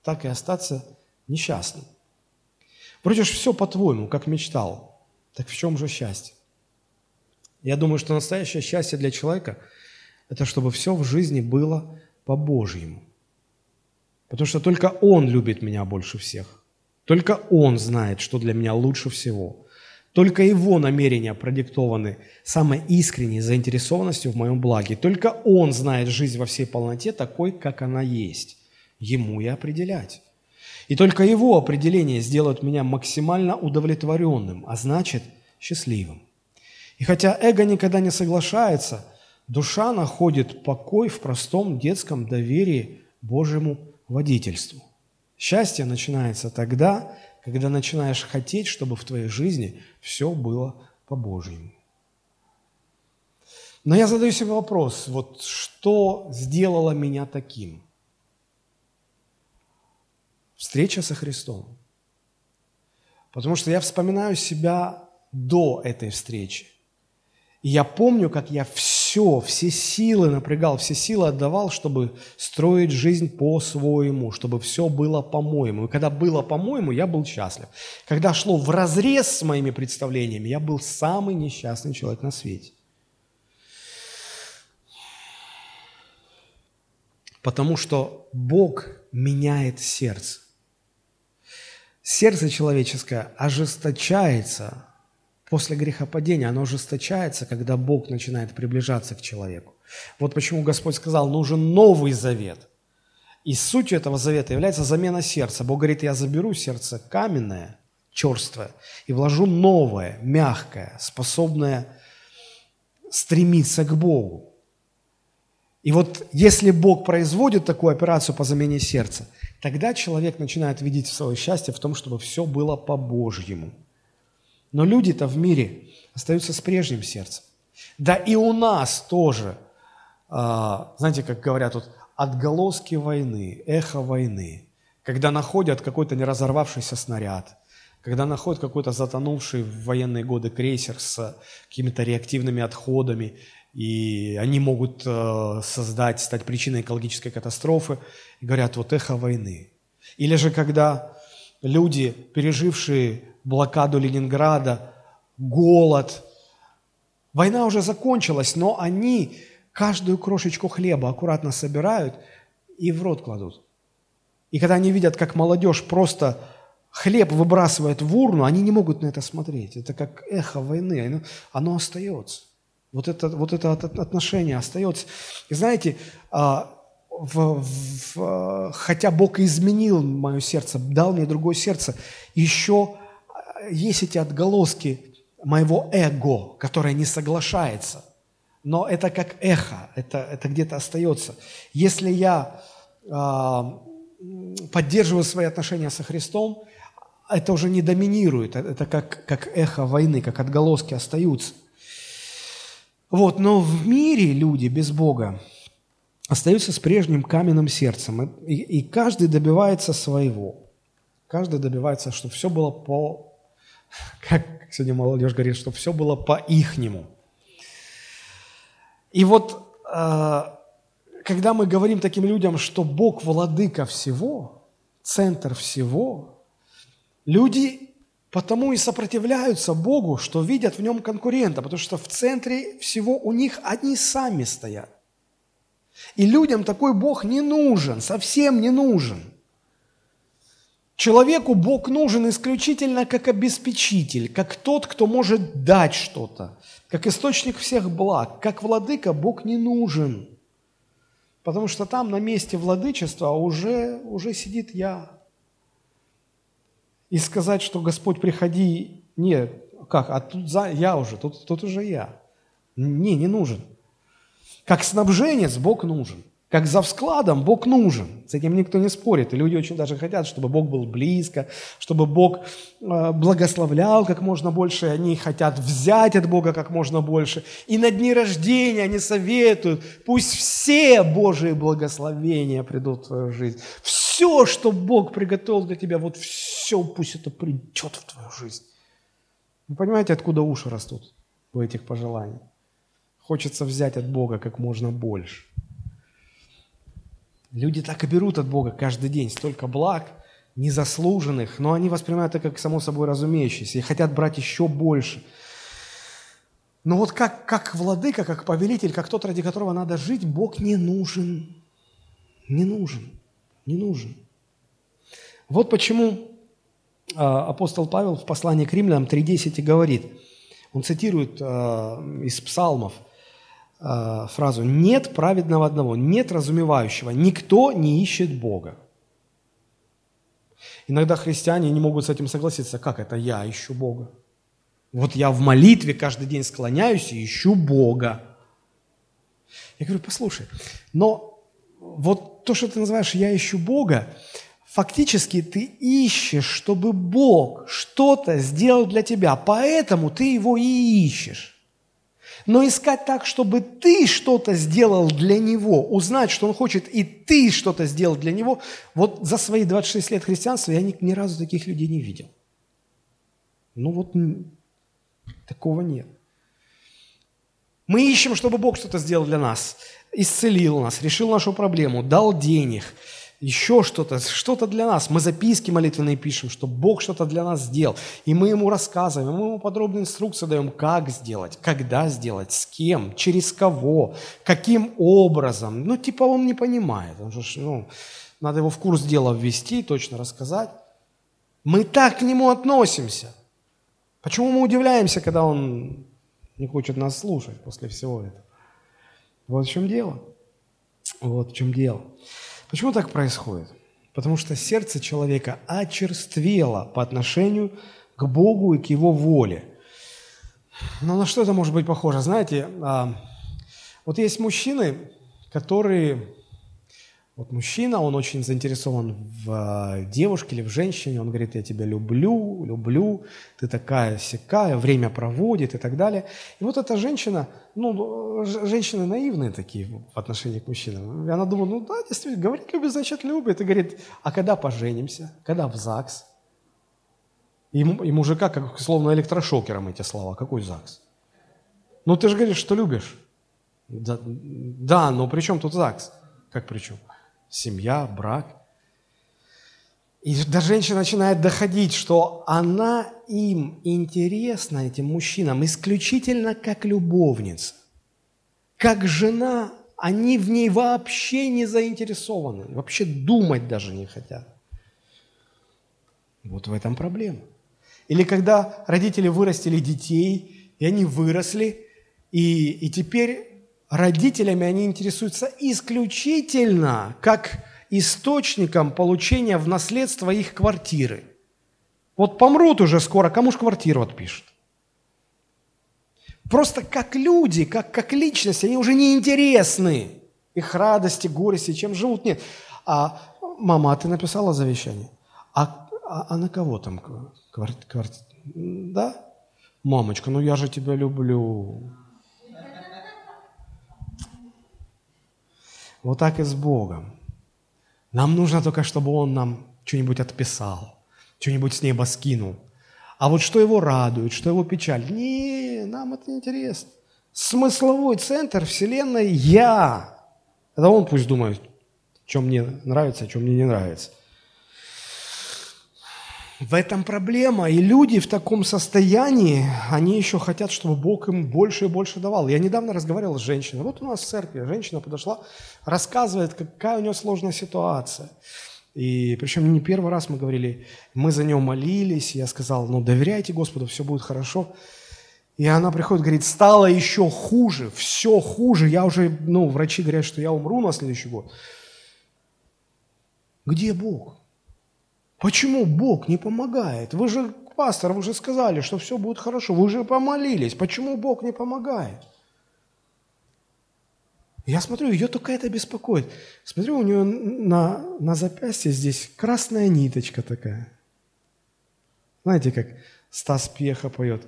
так и остаться несчастным. Вроде же все по-твоему, как мечтал. Так в чем же счастье? Я думаю, что настоящее счастье для человека – это чтобы все в жизни было по-божьему. Потому что только Он любит меня больше всех. Только Он знает, что для меня лучше всего. Только Его намерения продиктованы самой искренней заинтересованностью в моем благе. Только Он знает жизнь во всей полноте такой, как она есть. Ему и определять. И только Его определение сделает меня максимально удовлетворенным, а значит счастливым. И хотя эго никогда не соглашается, душа находит покой в простом детском доверии Божьему водительству. Счастье начинается тогда, когда начинаешь хотеть, чтобы в твоей жизни все было по-божьему. Но я задаю себе вопрос, вот что сделало меня таким? Встреча со Христом. Потому что я вспоминаю себя до этой встречи. И я помню, как я все, все силы напрягал, все силы отдавал, чтобы строить жизнь по-своему, чтобы все было по-моему. И когда было по-моему, я был счастлив. Когда шло в разрез с моими представлениями, я был самый несчастный человек на свете. Потому что Бог меняет сердце. Сердце человеческое ожесточается После грехопадения оно ожесточается, когда Бог начинает приближаться к человеку. Вот почему Господь сказал, нужен новый завет. И сутью этого завета является замена сердца. Бог говорит, я заберу сердце каменное, черствое, и вложу новое, мягкое, способное стремиться к Богу. И вот если Бог производит такую операцию по замене сердца, тогда человек начинает видеть свое счастье в том, чтобы все было по-божьему – но люди-то в мире остаются с прежним сердцем. Да и у нас тоже, а, знаете, как говорят тут, отголоски войны, эхо войны, когда находят какой-то неразорвавшийся снаряд, когда находят какой-то затонувший в военные годы крейсер с какими-то реактивными отходами, и они могут э, создать, стать причиной экологической катастрофы, и говорят, вот эхо войны. Или же когда люди, пережившие блокаду Ленинграда, голод. Война уже закончилась, но они каждую крошечку хлеба аккуратно собирают и в рот кладут. И когда они видят, как молодежь просто хлеб выбрасывает в урну, они не могут на это смотреть. Это как эхо войны, оно, оно остается. Вот это, вот это отношение остается. И знаете, а, в, в, хотя Бог изменил мое сердце, дал мне другое сердце, еще есть эти отголоски моего эго, которое не соглашается. Но это как эхо, это, это где-то остается. Если я э, поддерживаю свои отношения со Христом, это уже не доминирует, это как, как эхо войны, как отголоски остаются. Вот, но в мире люди без Бога остаются с прежним каменным сердцем, и, и каждый добивается своего. Каждый добивается, чтобы все было по [laughs] как сегодня молодежь говорит, чтобы все было по-ихнему. И вот, э, когда мы говорим таким людям, что Бог владыка всего, центр всего, люди потому и сопротивляются Богу, что видят в нем конкурента, потому что в центре всего у них они сами стоят. И людям такой Бог не нужен, совсем не нужен – Человеку Бог нужен исключительно как обеспечитель, как тот, кто может дать что-то, как источник всех благ. Как владыка Бог не нужен, потому что там на месте владычества уже, уже сидит я. И сказать, что Господь, приходи, нет, как, а тут за, я уже, тут, тут уже я. Не, не нужен. Как снабженец Бог нужен. Как за вскладом Бог нужен. С этим никто не спорит. И люди очень даже хотят, чтобы Бог был близко, чтобы Бог э, благословлял как можно больше. Они хотят взять от Бога как можно больше. И на дни рождения они советуют, пусть все Божьи благословения придут в твою жизнь. Все, что Бог приготовил для тебя, вот все, пусть это придет в твою жизнь. Вы понимаете, откуда уши растут у этих пожеланий? Хочется взять от Бога как можно больше. Люди так и берут от Бога каждый день столько благ, незаслуженных, но они воспринимают это как само собой разумеющееся и хотят брать еще больше. Но вот как, как владыка, как повелитель, как тот, ради которого надо жить, Бог не нужен. Не нужен. Не нужен. Вот почему а, апостол Павел в послании к римлянам 3.10 и говорит, он цитирует а, из псалмов – э, фразу «нет праведного одного, нет разумевающего, никто не ищет Бога». Иногда христиане не могут с этим согласиться. Как это я ищу Бога? Вот я в молитве каждый день склоняюсь и ищу Бога. Я говорю, послушай, но вот то, что ты называешь «я ищу Бога», фактически ты ищешь, чтобы Бог что-то сделал для тебя, поэтому ты его и ищешь. Но искать так, чтобы ты что-то сделал для него, узнать, что он хочет, и ты что-то сделал для него, вот за свои 26 лет христианства я ни, ни разу таких людей не видел. Ну вот такого нет. Мы ищем, чтобы Бог что-то сделал для нас, исцелил нас, решил нашу проблему, дал денег – еще что-то, что-то для нас. Мы записки молитвенные пишем, что Бог что-то для нас сделал. И мы ему рассказываем, мы ему подробные инструкции даем, как сделать, когда сделать, с кем, через кого, каким образом. Ну, типа он не понимает. Он же, ну, надо его в курс дела ввести, точно рассказать. Мы так к нему относимся. Почему мы удивляемся, когда он не хочет нас слушать после всего этого? Вот в чем дело. Вот в чем дело. Почему так происходит? Потому что сердце человека очерствело по отношению к Богу и к Его воле. Но на что это может быть похоже? Знаете, а, вот есть мужчины, которые вот мужчина, он очень заинтересован в э, девушке или в женщине, он говорит, я тебя люблю, люблю, ты такая сякая, время проводит и так далее. И вот эта женщина, ну, женщины наивные такие в отношении к мужчинам. И она думает, ну да, действительно, говорит, любит, значит, любит. И говорит, а когда поженимся? Когда в ЗАГС? И, и мужика, как словно электрошокером эти слова. Какой ЗАГС? Ну, ты же говоришь, что любишь. Да, да но при чем тут ЗАГС? Как при чем? Семья, брак. И до женщины начинает доходить, что она им интересна, этим мужчинам, исключительно как любовница. Как жена, они в ней вообще не заинтересованы, вообще думать даже не хотят. Вот в этом проблема. Или когда родители вырастили детей, и они выросли, и, и теперь родителями они интересуются исключительно как источником получения в наследство их квартиры. Вот помрут уже скоро, кому же квартиру отпишут? Просто как люди, как, как личности, они уже не интересны. Их радости, горести, чем живут, нет. А мама, а ты написала завещание? А, а, а на кого там квартира? Кварти... Да? Мамочка, ну я же тебя люблю. Вот так и с Богом. Нам нужно только, чтобы Он нам что-нибудь отписал, что-нибудь с неба скинул. А вот что его радует, что его печаль, не, нам это не интересно. Смысловой центр Вселенной – я. Это он пусть думает, что мне нравится, а что мне не нравится. В этом проблема. И люди в таком состоянии, они еще хотят, чтобы Бог им больше и больше давал. Я недавно разговаривал с женщиной. Вот у нас в церкви женщина подошла, рассказывает, какая у нее сложная ситуация. И причем не первый раз мы говорили, мы за нее молились, я сказал, ну доверяйте Господу, все будет хорошо. И она приходит, говорит, стало еще хуже, все хуже, я уже, ну, врачи говорят, что я умру на следующий год. Где Бог? Почему Бог не помогает? Вы же, пастор, вы же сказали, что все будет хорошо. Вы же помолились. Почему Бог не помогает? Я смотрю, ее только это беспокоит. Смотрю, у нее на, на запястье здесь красная ниточка такая. Знаете, как Стас Пьеха поет.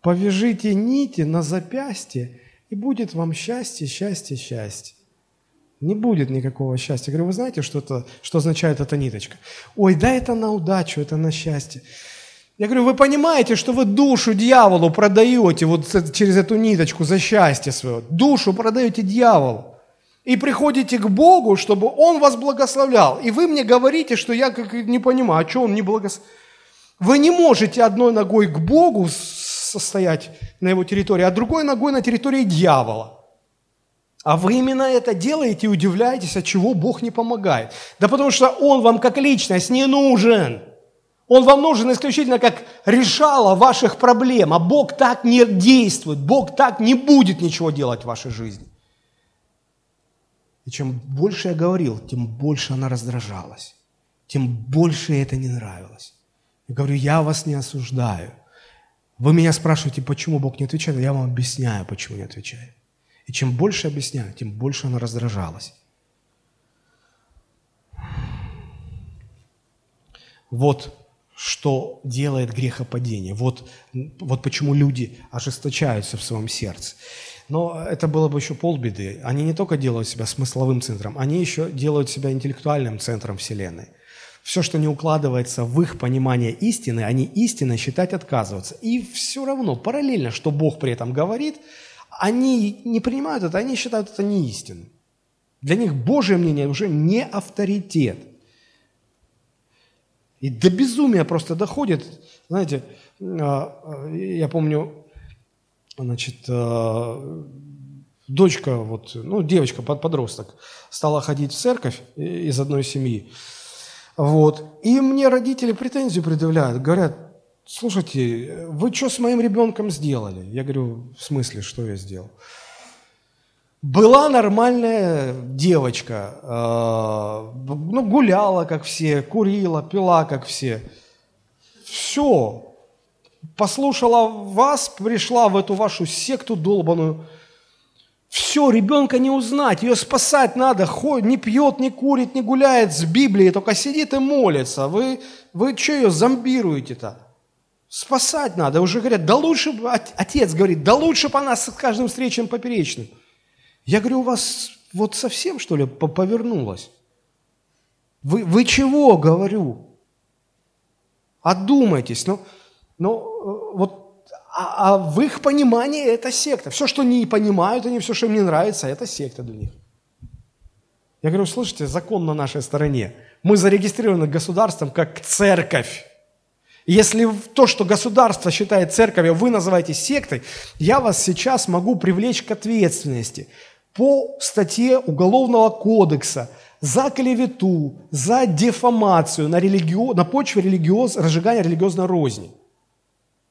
«Повяжите нити на запястье, и будет вам счастье, счастье, счастье». Не будет никакого счастья. Я говорю, вы знаете, что, это, что означает эта ниточка? Ой, да это на удачу, это на счастье. Я говорю, вы понимаете, что вы душу дьяволу продаете вот через эту ниточку за счастье свое? Душу продаете дьяволу. И приходите к Богу, чтобы Он вас благословлял. И вы мне говорите, что я как не понимаю, а что Он не благословляет? Вы не можете одной ногой к Богу состоять на Его территории, а другой ногой на территории дьявола. А вы именно это делаете и удивляетесь, от чего Бог не помогает. Да потому что Он вам как личность не нужен. Он вам нужен исключительно как решало ваших проблем, а Бог так не действует, Бог так не будет ничего делать в вашей жизни. И чем больше я говорил, тем больше она раздражалась, тем больше это не нравилось. Я говорю, я вас не осуждаю. Вы меня спрашиваете, почему Бог не отвечает, я вам объясняю, почему не отвечает. И чем больше объясняю, тем больше она раздражалась. Вот что делает грехопадение. Вот, вот почему люди ожесточаются в своем сердце. Но это было бы еще полбеды. Они не только делают себя смысловым центром, они еще делают себя интеллектуальным центром Вселенной. Все, что не укладывается в их понимание истины, они истинно считать отказываются. И все равно, параллельно, что Бог при этом говорит – они не принимают это, они считают это не истинным. Для них Божье мнение уже не авторитет. И до безумия просто доходит. Знаете, а, а, я помню, значит, а, дочка, вот, ну, девочка, подросток, стала ходить в церковь из одной семьи. Вот. И мне родители претензию предъявляют. Говорят, слушайте, вы что с моим ребенком сделали? Я говорю, в смысле, что я сделал? Была нормальная девочка, э, ну, гуляла, как все, курила, пила, как все. Все. Послушала вас, пришла в эту вашу секту долбаную. Все, ребенка не узнать, ее спасать надо, ходит, не пьет, не курит, не гуляет с Библией, только сидит и молится. Вы, вы что ее зомбируете-то? Спасать надо. Уже говорят, да лучше, отец говорит, да лучше бы она с каждым встречным поперечным. Я говорю, у вас вот совсем, что ли, повернулось? Вы, вы чего, говорю? Одумайтесь. Ну, ну э, вот, а, а в их понимании это секта. Все, что не понимают они, все, что им не нравится, это секта для них. Я говорю, слышите, закон на нашей стороне. Мы зарегистрированы государством как церковь. Если то, что государство считает церковью, вы называете сектой, я вас сейчас могу привлечь к ответственности по статье Уголовного кодекса за клевету, за дефамацию на, религио, на почве религиоз, разжигания религиозной розни.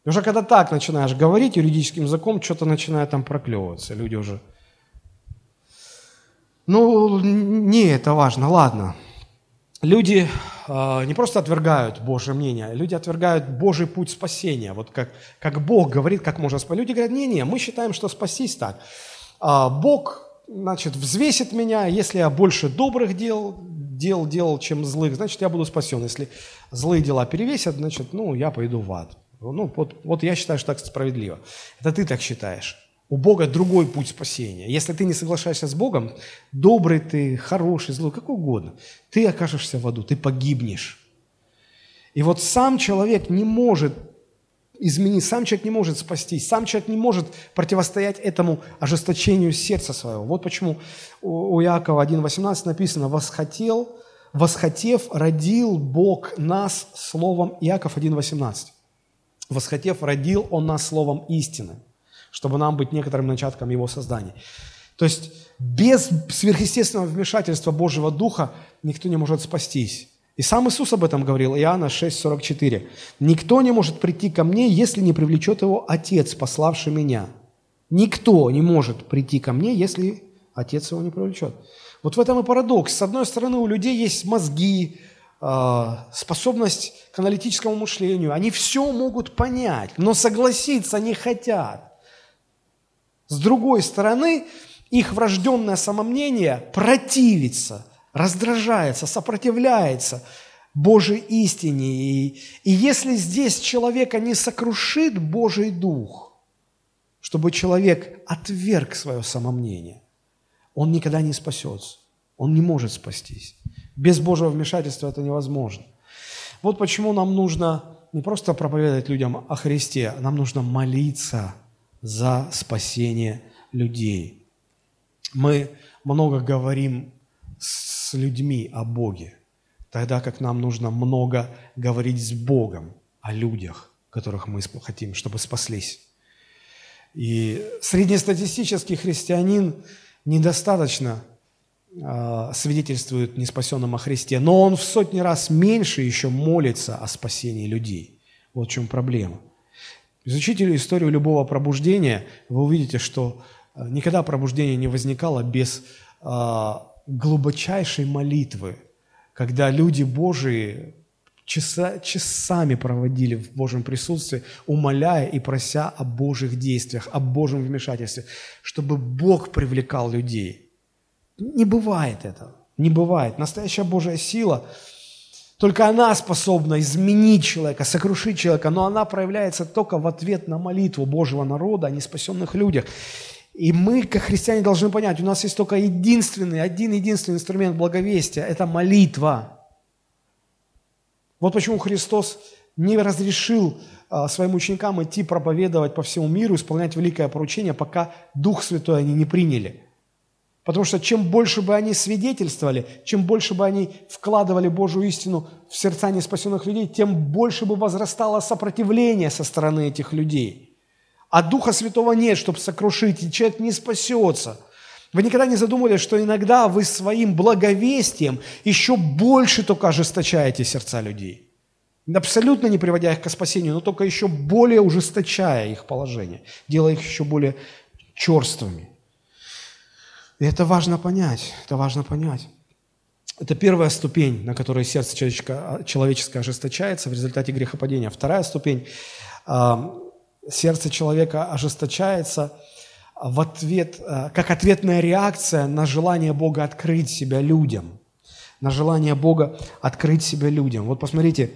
И уже когда так начинаешь говорить юридическим языком, что-то начинает там проклевываться. Люди уже... Ну, не это важно, ладно. Люди э, не просто отвергают Божье мнение, люди отвергают Божий путь спасения. Вот как, как Бог говорит, как можно спасти. Люди говорят, не-не, мы считаем, что спастись так. А Бог, значит, взвесит меня, если я больше добрых дел, дел делал, чем злых, значит, я буду спасен. Если злые дела перевесят, значит, ну, я пойду в ад. Ну, вот, вот я считаю, что так справедливо. Это ты так считаешь. У Бога другой путь спасения. Если ты не соглашаешься с Богом, добрый ты, хороший, злой, как угодно, ты окажешься в аду, ты погибнешь. И вот сам человек не может изменить, сам человек не может спастись, сам человек не может противостоять этому ожесточению сердца своего. Вот почему у Иакова 1.18 написано «Восхотел, восхотев, родил Бог нас словом» Иаков 1.18. «Восхотев, родил Он нас словом истины» чтобы нам быть некоторым начатком Его создания. То есть без сверхъестественного вмешательства Божьего Духа никто не может спастись. И сам Иисус об этом говорил, Иоанна 6,44. «Никто не может прийти ко мне, если не привлечет его Отец, пославший меня». Никто не может прийти ко мне, если Отец его не привлечет. Вот в этом и парадокс. С одной стороны, у людей есть мозги, а, способность к аналитическому мышлению. Они все могут понять, но согласиться не хотят. С другой стороны, их врожденное самомнение противится, раздражается, сопротивляется Божьей истине. И, и если здесь человека не сокрушит Божий Дух, чтобы человек отверг свое самомнение, он никогда не спасется. Он не может спастись. Без Божьего вмешательства это невозможно. Вот почему нам нужно не просто проповедовать людям о Христе, нам нужно молиться за спасение людей. Мы много говорим с людьми о Боге, тогда как нам нужно много говорить с Богом о людях, которых мы хотим, чтобы спаслись. И среднестатистический христианин недостаточно э, свидетельствует неспасенным о Христе, но он в сотни раз меньше еще молится о спасении людей. Вот в чем проблема. Изучите историю любого пробуждения, вы увидите, что э, никогда пробуждение не возникало без э, глубочайшей молитвы, когда люди Божии часа, часами проводили в Божьем присутствии, умоляя и прося о Божьих действиях, о Божьем вмешательстве, чтобы Бог привлекал людей. Не бывает этого, не бывает. Настоящая Божья сила – только она способна изменить человека, сокрушить человека, но она проявляется только в ответ на молитву Божьего народа о неспасенных людях. И мы, как христиане, должны понять, у нас есть только единственный, один единственный инструмент благовестия – это молитва. Вот почему Христос не разрешил а, своим ученикам идти проповедовать по всему миру, исполнять великое поручение, пока Дух Святой они не приняли – Потому что чем больше бы они свидетельствовали, чем больше бы они вкладывали Божью истину в сердца неспасенных людей, тем больше бы возрастало сопротивление со стороны этих людей. А Духа Святого нет, чтобы сокрушить, и человек не спасется. Вы никогда не задумывались, что иногда вы своим благовестием еще больше только ожесточаете сердца людей? Абсолютно не приводя их к спасению, но только еще более ужесточая их положение, делая их еще более черствыми. И это важно понять, это важно понять. Это первая ступень, на которой сердце человеческое ожесточается в результате грехопадения. Вторая ступень а, – сердце человека ожесточается в ответ, а, как ответная реакция на желание Бога открыть себя людям. На желание Бога открыть себя людям. Вот посмотрите,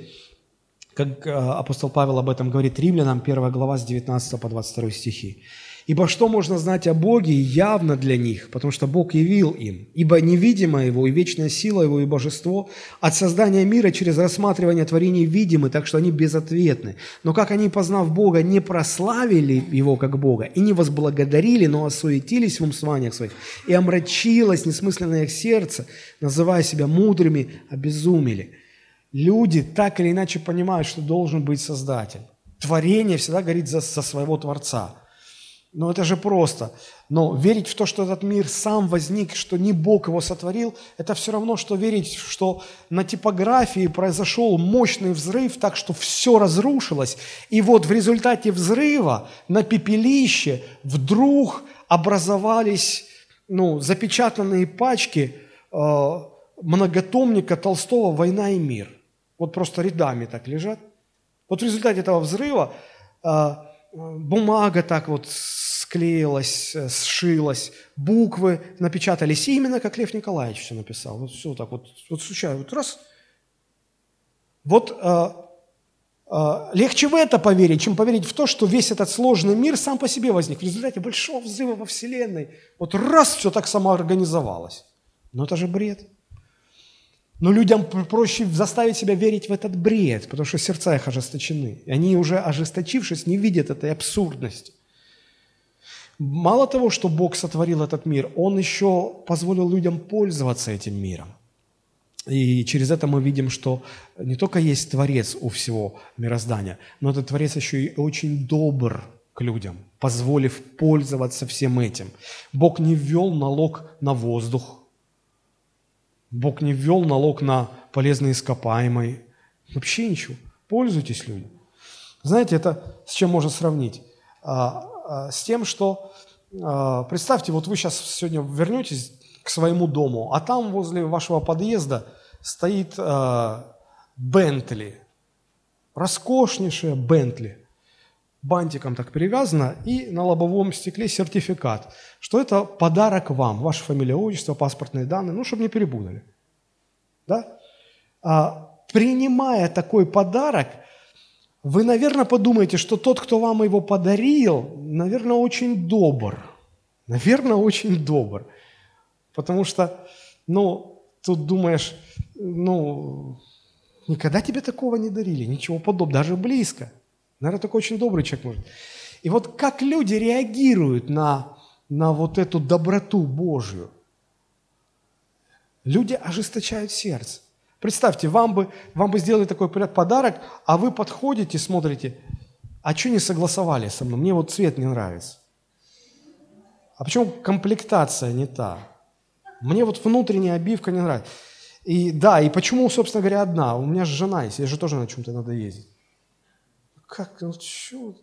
как а, апостол Павел об этом говорит римлянам, 1 глава с 19 по 22 стихи. Ибо что можно знать о Боге явно для них, потому что Бог явил им. Ибо невидимая Его и вечная сила Его и божество от создания мира через рассматривание творений видимы, так что они безответны. Но как они, познав Бога, не прославили Его как Бога и не возблагодарили, но осуетились в умствованиях своих, и омрачилось несмысленное их сердце, называя себя мудрыми, обезумели. Люди так или иначе понимают, что должен быть Создатель. Творение всегда горит за, за своего Творца – ну это же просто. Но верить в то, что этот мир сам возник, что не Бог его сотворил, это все равно, что верить, что на типографии произошел мощный взрыв, так что все разрушилось. И вот в результате взрыва на пепелище вдруг образовались ну, запечатанные пачки э, многотомника Толстого «Война и мир». Вот просто рядами так лежат. Вот в результате этого взрыва э, бумага так вот склеилась, э, сшилась, буквы напечатались именно как Лев Николаевич все написал. Вот все так вот, вот случайно, вот раз. Вот э, э, легче в это поверить, чем поверить в то, что весь этот сложный мир сам по себе возник в результате большого взрыва во Вселенной. Вот раз все так самоорганизовалось. Но это же бред. Но людям проще заставить себя верить в этот бред, потому что сердца их ожесточены. И они уже ожесточившись не видят этой абсурдности. Мало того, что Бог сотворил этот мир, Он еще позволил людям пользоваться этим миром. И через это мы видим, что не только есть Творец у всего мироздания, но этот Творец еще и очень добр к людям, позволив пользоваться всем этим. Бог не ввел налог на воздух, Бог не ввел налог на полезные ископаемые. Вообще ничего. Пользуйтесь, люди. Знаете, это с чем можно сравнить? А, а, с тем, что а, представьте, вот вы сейчас сегодня вернетесь к своему дому, а там возле вашего подъезда стоит Бентли, роскошнейшая Бентли. бантиком так перевязано, и на лобовом стекле сертификат, что это подарок вам, ваша фамилия, отчество, паспортные данные, ну, чтобы не перепутали. Да? А, принимая такой подарок, вы, наверное, подумаете, что тот, кто вам его подарил, наверное, очень добр. Наверное, очень добр. Потому что, ну, тут думаешь, ну, никогда тебе такого не дарили, ничего подобного, даже близко. Наверное, такой очень добрый человек может. И вот как люди реагируют на, на вот эту доброту Божью? Люди ожесточают сердце. Представьте, вам бы, вам бы сделали такой подарок, а вы подходите, смотрите, а что не согласовали со мной? Мне вот цвет не нравится. А почему комплектация не та? Мне вот внутренняя обивка не нравится. И да, и почему, собственно говоря, одна? У меня же жена есть, я же тоже на чем-то надо ездить. Как, ну что?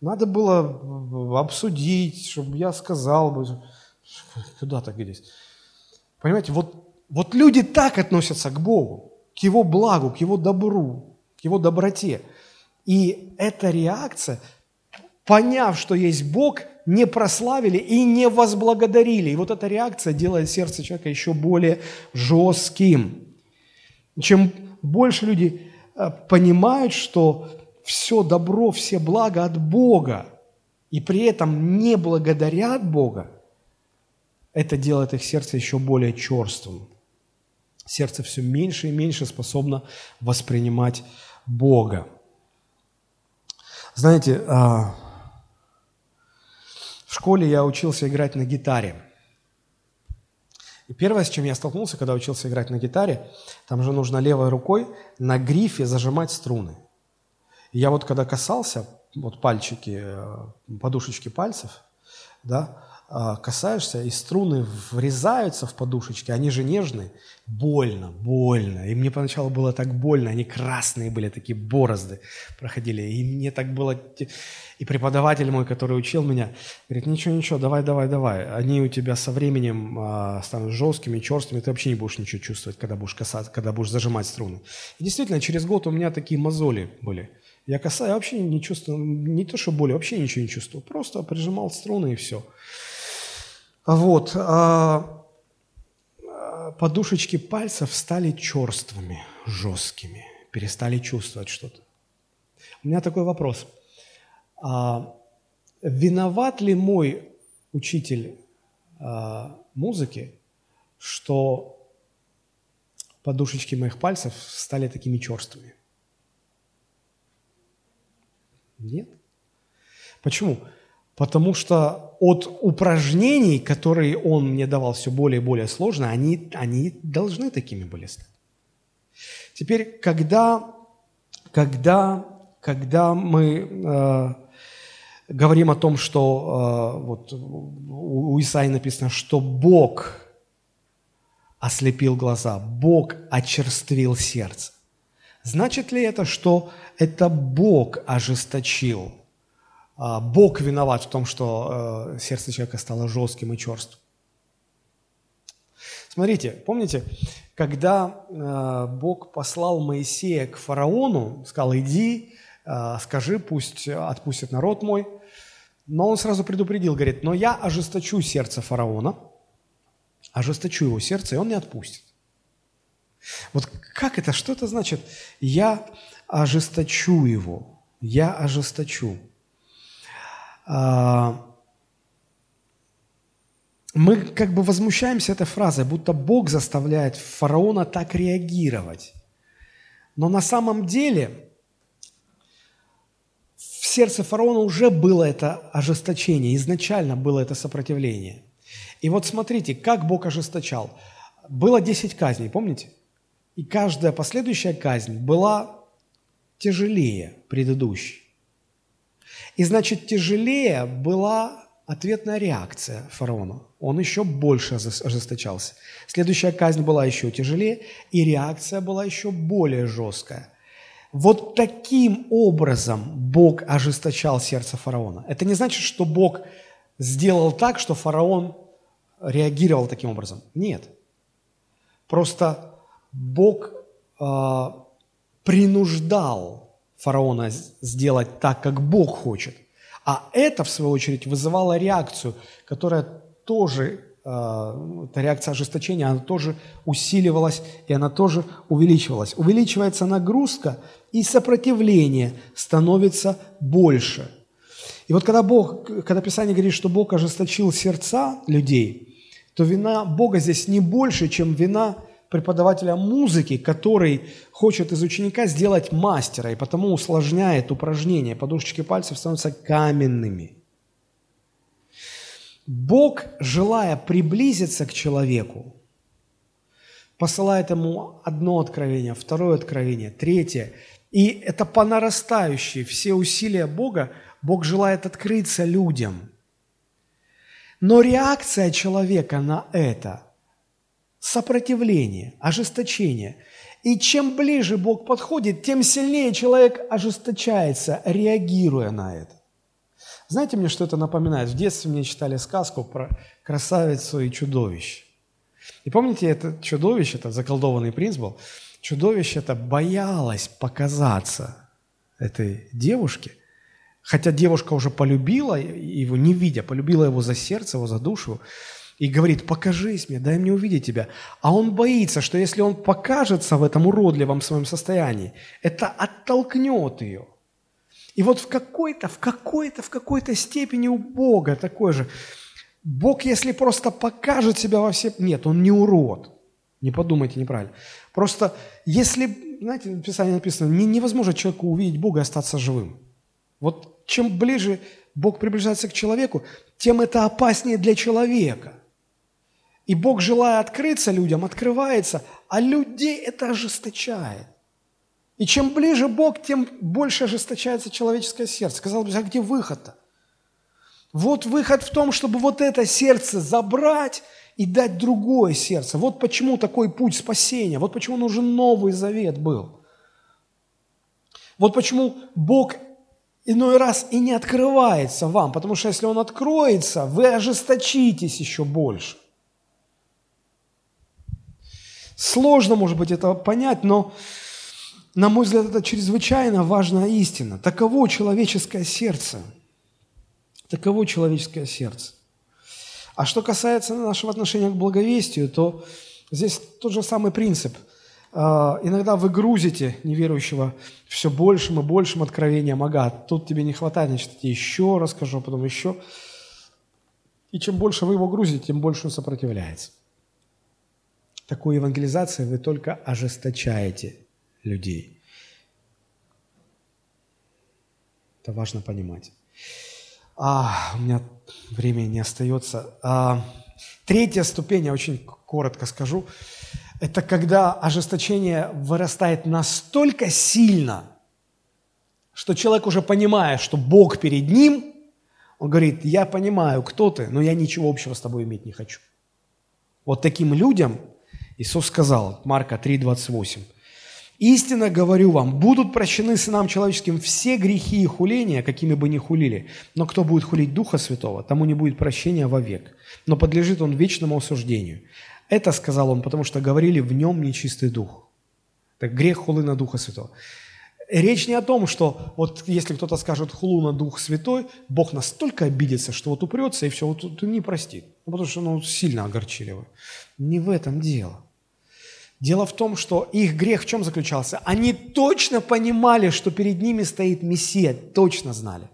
Надо было обсудить, чтобы я сказал бы, куда так здесь. Понимаете, вот вот люди так относятся к Богу, к Его благу, к Его добру, к Его доброте. И эта реакция, поняв, что есть Бог, не прославили и не возблагодарили. И вот эта реакция делает сердце человека еще более жестким. Чем больше люди э, понимают, что все добро, все блага от Бога, и при этом не благодарят Бога, это делает их сердце еще более черствым сердце все меньше и меньше способно воспринимать Бога. Знаете, а, в школе я учился играть на гитаре. И первое, с чем я столкнулся, когда учился играть на гитаре, там же нужно левой рукой на грифе зажимать струны. И я вот когда касался, вот пальчики, э, подушечки пальцев, да, касаешься, и струны врезаются в подушечки, они же нежные, больно, больно. И мне поначалу было так больно, они красные были, такие борозды проходили. И мне так было... И преподаватель мой, который учил меня, говорит, ничего, ничего, давай, давай, давай. Они у тебя со временем а, станут жесткими, черствыми, ты вообще не будешь ничего чувствовать, когда будешь касаться, когда будешь зажимать струны. И действительно, через год у меня такие мозоли были. Я касаю, я вообще не чувствую, не то что боли, вообще ничего не чувствую. Просто прижимал струны и все. Вот. А, а, подушечки пальцев стали черствыми, жесткими, перестали чувствовать что-то. У меня такой вопрос. А, виноват ли мой учитель музыки, что подушечки моих пальцев стали такими черствыми? Нет. Почему? Потому что от упражнений, которые он мне давал все более и более сложно, они, они должны такими были стать. Теперь, когда, когда, когда мы э, говорим о том, что э, вот у Исаии написано, что Бог ослепил глаза, Бог очерствил сердце. Значит ли это, что это Бог ожесточил Бог виноват в том, что э, сердце человека стало жестким и черствым. Смотрите, помните, когда э, Бог послал Моисея к фараону, сказал, иди, э, скажи, пусть отпустит народ мой, но он сразу предупредил, говорит, но я ожесточу сердце фараона, ожесточу его сердце, и он не отпустит. Вот как это, что это значит? Я ожесточу его, я ожесточу. А, мы как бы возмущаемся этой фразой, будто Бог заставляет фараона так реагировать. Но на самом деле в сердце фараона уже было это ожесточение, изначально было это сопротивление. И вот смотрите, как Бог ожесточал. Было 10 казней, помните? И каждая последующая казнь была тяжелее предыдущей. И значит, тяжелее была ответная реакция фараона. Он еще больше ожесточался. Следующая казнь была еще тяжелее, и реакция была еще более жесткая. Вот таким образом Бог ожесточал сердце фараона. Это не значит, что Бог сделал так, что фараон реагировал таким образом. Нет. Просто Бог э, принуждал фараона сделать так, как Бог хочет. А это, в свою очередь, вызывало реакцию, которая тоже, э, эта реакция ожесточения, она тоже усиливалась и она тоже увеличивалась. Увеличивается нагрузка, и сопротивление становится больше. И вот когда Бог, когда Писание говорит, что Бог ожесточил сердца людей, то вина Бога здесь не больше, чем вина преподавателя музыки, который хочет из ученика сделать мастера, и потому усложняет упражнения. Подушечки пальцев становятся каменными. Бог, желая приблизиться к человеку, посылает ему одно откровение, второе откровение, третье. И это по нарастающей. Все усилия Бога, Бог желает открыться людям. Но реакция человека на это – сопротивление, ожесточение. И чем ближе Бог подходит, тем сильнее человек ожесточается, реагируя на это. Знаете мне, что это напоминает? В детстве мне читали сказку про красавицу и чудовище. И помните, это чудовище, это заколдованный принц был, чудовище это боялось показаться этой девушке, хотя девушка уже полюбила его, не видя, полюбила его за сердце, его за душу, и говорит, покажись мне, дай мне увидеть тебя. А он боится, что если он покажется в этом уродливом своем состоянии, это оттолкнет ее. И вот в какой-то, в какой-то, в какой-то степени у Бога такой же. Бог, если просто покажет себя во все... Нет, он не урод. Не подумайте неправильно. Просто если, знаете, в Писании написано, невозможно человеку увидеть Бога и остаться живым. Вот чем ближе Бог приближается к человеку, тем это опаснее для человека – и Бог, желая открыться людям, открывается, а людей это ожесточает. И чем ближе Бог, тем больше ожесточается человеческое сердце. Казалось бы, а где выход-то? Вот выход в том, чтобы вот это сердце забрать и дать другое сердце. Вот почему такой путь спасения, вот почему нужен Новый Завет был. Вот почему Бог иной раз и не открывается вам, потому что если Он откроется, вы ожесточитесь еще больше. Сложно, может быть, это понять, но, на мой взгляд, это чрезвычайно важная истина. Таково человеческое сердце. Таково человеческое сердце. А что касается нашего отношения к благовестию, то здесь тот же самый принцип. А, иногда вы грузите неверующего все большим и большим откровением. Ага, тут тебе не хватает, значит, я тебе еще расскажу, а потом еще. И чем больше вы его грузите, тем больше он сопротивляется такой евангелизацией вы только ожесточаете людей. Это важно понимать. А, у меня времени не остается. А, третья ступень, я очень коротко скажу, это когда ожесточение вырастает настолько сильно, что человек уже понимая, что Бог перед ним, он говорит, я понимаю, кто ты, но я ничего общего с тобой иметь не хочу. Вот таким людям Иисус сказал, Марка 3,28, «Истинно говорю вам, будут прощены сынам человеческим все грехи и хуления, какими бы ни хулили, но кто будет хулить Духа Святого, тому не будет прощения вовек, но подлежит он вечному осуждению». Это сказал он, потому что говорили в нем нечистый дух. Так грех хулы на Духа Святого. Речь не о том, что вот если кто-то скажет хулу на Дух Святой, Бог настолько обидится, что вот упрется и все, вот не простит. Ну, потому что ну, сильно огорчили его. Не в этом дело. Дело в том, что их грех в чем заключался? Они точно понимали, что перед ними стоит Мессия, точно знали.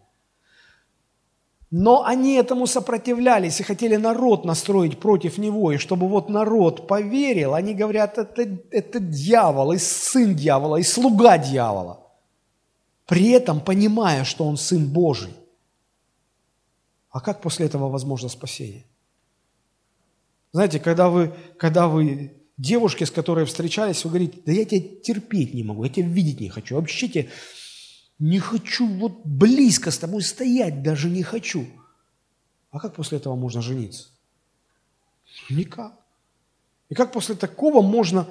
Но они этому сопротивлялись и хотели народ настроить против него. И чтобы вот народ поверил, они говорят, это, это дьявол, и сын дьявола, и слуга дьявола. При этом понимая, что он сын Божий. А как после этого возможно спасение? Знаете, когда вы, когда вы девушке, с которой встречались, вы говорите, да я тебя терпеть не могу, я тебя видеть не хочу, вообще тебя не хочу вот близко с тобой стоять, даже не хочу. А как после этого можно жениться? Никак. И как после такого можно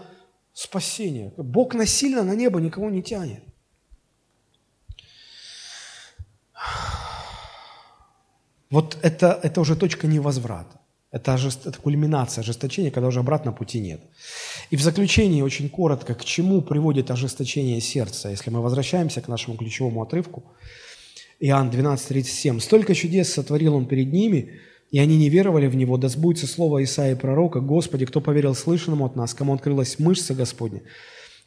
спасение? Бог насильно на небо никого не тянет. Вот это, это уже точка невозврата. Это, ожест... это кульминация ожесточения, когда уже обратно пути нет. И в заключении очень коротко, к чему приводит ожесточение сердца, если мы возвращаемся к нашему ключевому отрывку. Иоанн 12:37. «Столько чудес сотворил Он перед ними, и они не веровали в Него. Да сбудется слово Исаии пророка, Господи, кто поверил слышанному от нас, кому открылась мышца Господня.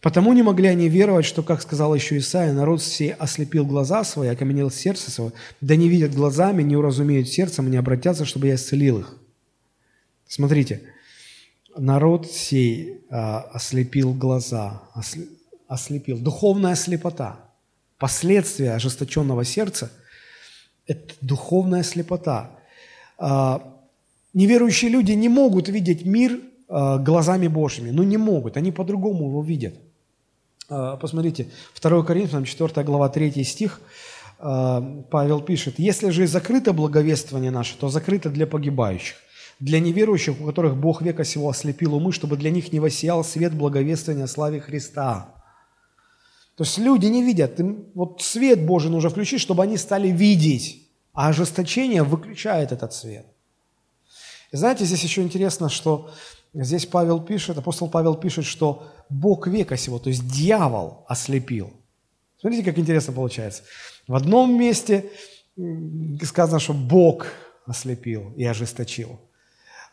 Потому не могли они веровать, что, как сказал еще Исаия, народ сей ослепил глаза свои, окаменел сердце свое, да не видят глазами, не уразумеют сердцем, не обратятся, чтобы я исцелил их». Смотрите, народ сей а, ослепил глаза, ослепил. Духовная слепота. Последствия ожесточенного сердца – это духовная слепота. А, неверующие люди не могут видеть мир а, глазами Божьими. Ну, не могут, они по-другому его видят. Посмотрите, 2 Коринфянам, 4 глава, 3 стих, Павел пишет, «Если же закрыто благовествование наше, то закрыто для погибающих, для неверующих, у которых Бог века сего ослепил умы, чтобы для них не воссиял свет благовествования славе Христа». То есть люди не видят, им вот свет Божий нужно включить, чтобы они стали видеть, а ожесточение выключает этот свет. И знаете, здесь еще интересно, что здесь Павел пишет, апостол Павел пишет, что Бог века сего, то есть дьявол ослепил. Смотрите, как интересно получается. В одном месте сказано, что Бог ослепил и ожесточил.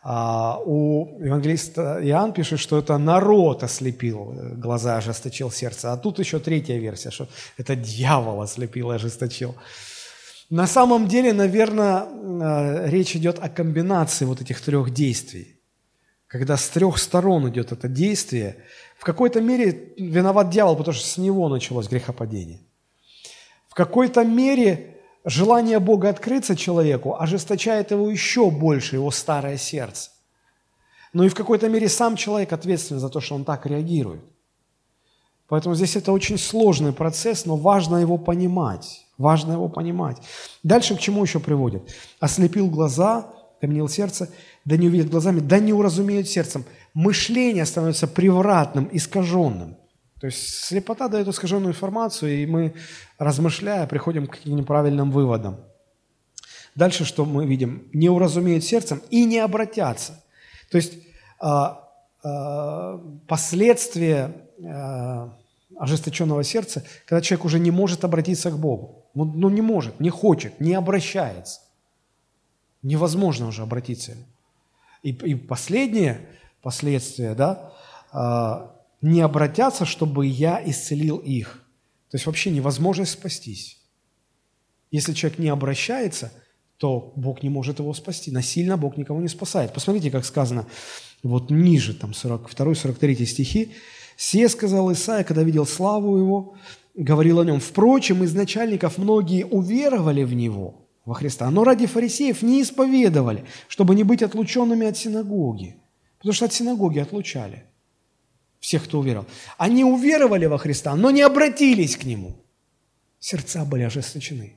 А у евангелиста Иоанн пишет, что это народ ослепил э, глаза, ожесточил сердце. А тут еще третья версия, что это дьявол ослепил ожесточил. На самом деле, наверное, э, речь идет о комбинации вот этих трех действий. Когда с трех сторон идет это действие, в какой-то мере виноват дьявол, потому что с него началось грехопадение. В какой-то мере желание Бога открыться человеку ожесточает его еще больше, его старое сердце. Но и в какой-то мере сам человек ответственен за то, что он так реагирует. Поэтому здесь это очень сложный процесс, но важно его понимать. Важно его понимать. Дальше к чему еще приводит? Ослепил глаза, каменил сердце, да не увидят глазами, да не уразумеют сердцем. Мышление становится превратным, искаженным. То есть слепота дает искаженную информацию, и мы, размышляя, приходим к каким-нибудь правильным выводам. Дальше что мы видим? Не уразумеют сердцем и не обратятся. То есть а, а, последствия а, ожесточенного сердца, когда человек уже не может обратиться к Богу. Ну, ну не может, не хочет, не обращается. Невозможно уже обратиться. И, и последнее последствие, да, не обратятся, чтобы я исцелил их. То есть вообще невозможность спастись. Если человек не обращается, то Бог не может его спасти. Насильно Бог никого не спасает. Посмотрите, как сказано вот ниже, там 42-43 стихи. «Се, сказал Исаия, когда видел славу его, говорил о нем. Впрочем, из начальников многие уверовали в него, во Христа, но ради фарисеев не исповедовали, чтобы не быть отлученными от синагоги, потому что от синагоги отлучали всех, кто уверовал. Они уверовали во Христа, но не обратились к Нему. Сердца были ожесточены.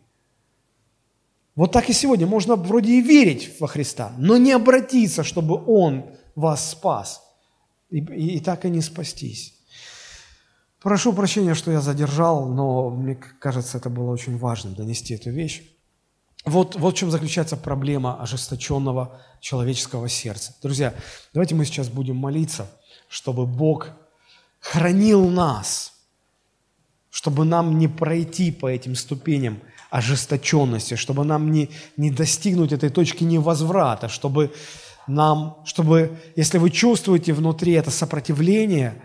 Вот так и сегодня можно вроде и верить во Христа, но не обратиться, чтобы Он вас спас. И, и, и так и не спастись. Прошу прощения, что я задержал, но мне кажется, это было очень важно донести эту вещь. Вот, вот в чем заключается проблема ожесточенного человеческого сердца. Друзья, давайте мы сейчас будем молиться – чтобы Бог хранил нас, чтобы нам не пройти по этим ступеням ожесточенности, чтобы нам не, не достигнуть этой точки невозврата, чтобы нам, чтобы, если вы чувствуете внутри это сопротивление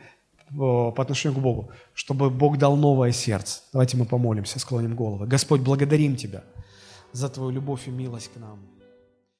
э, по отношению к Богу, чтобы Бог дал новое сердце. Давайте мы помолимся, склоним головы. Господь, благодарим Тебя за Твою любовь и милость к нам.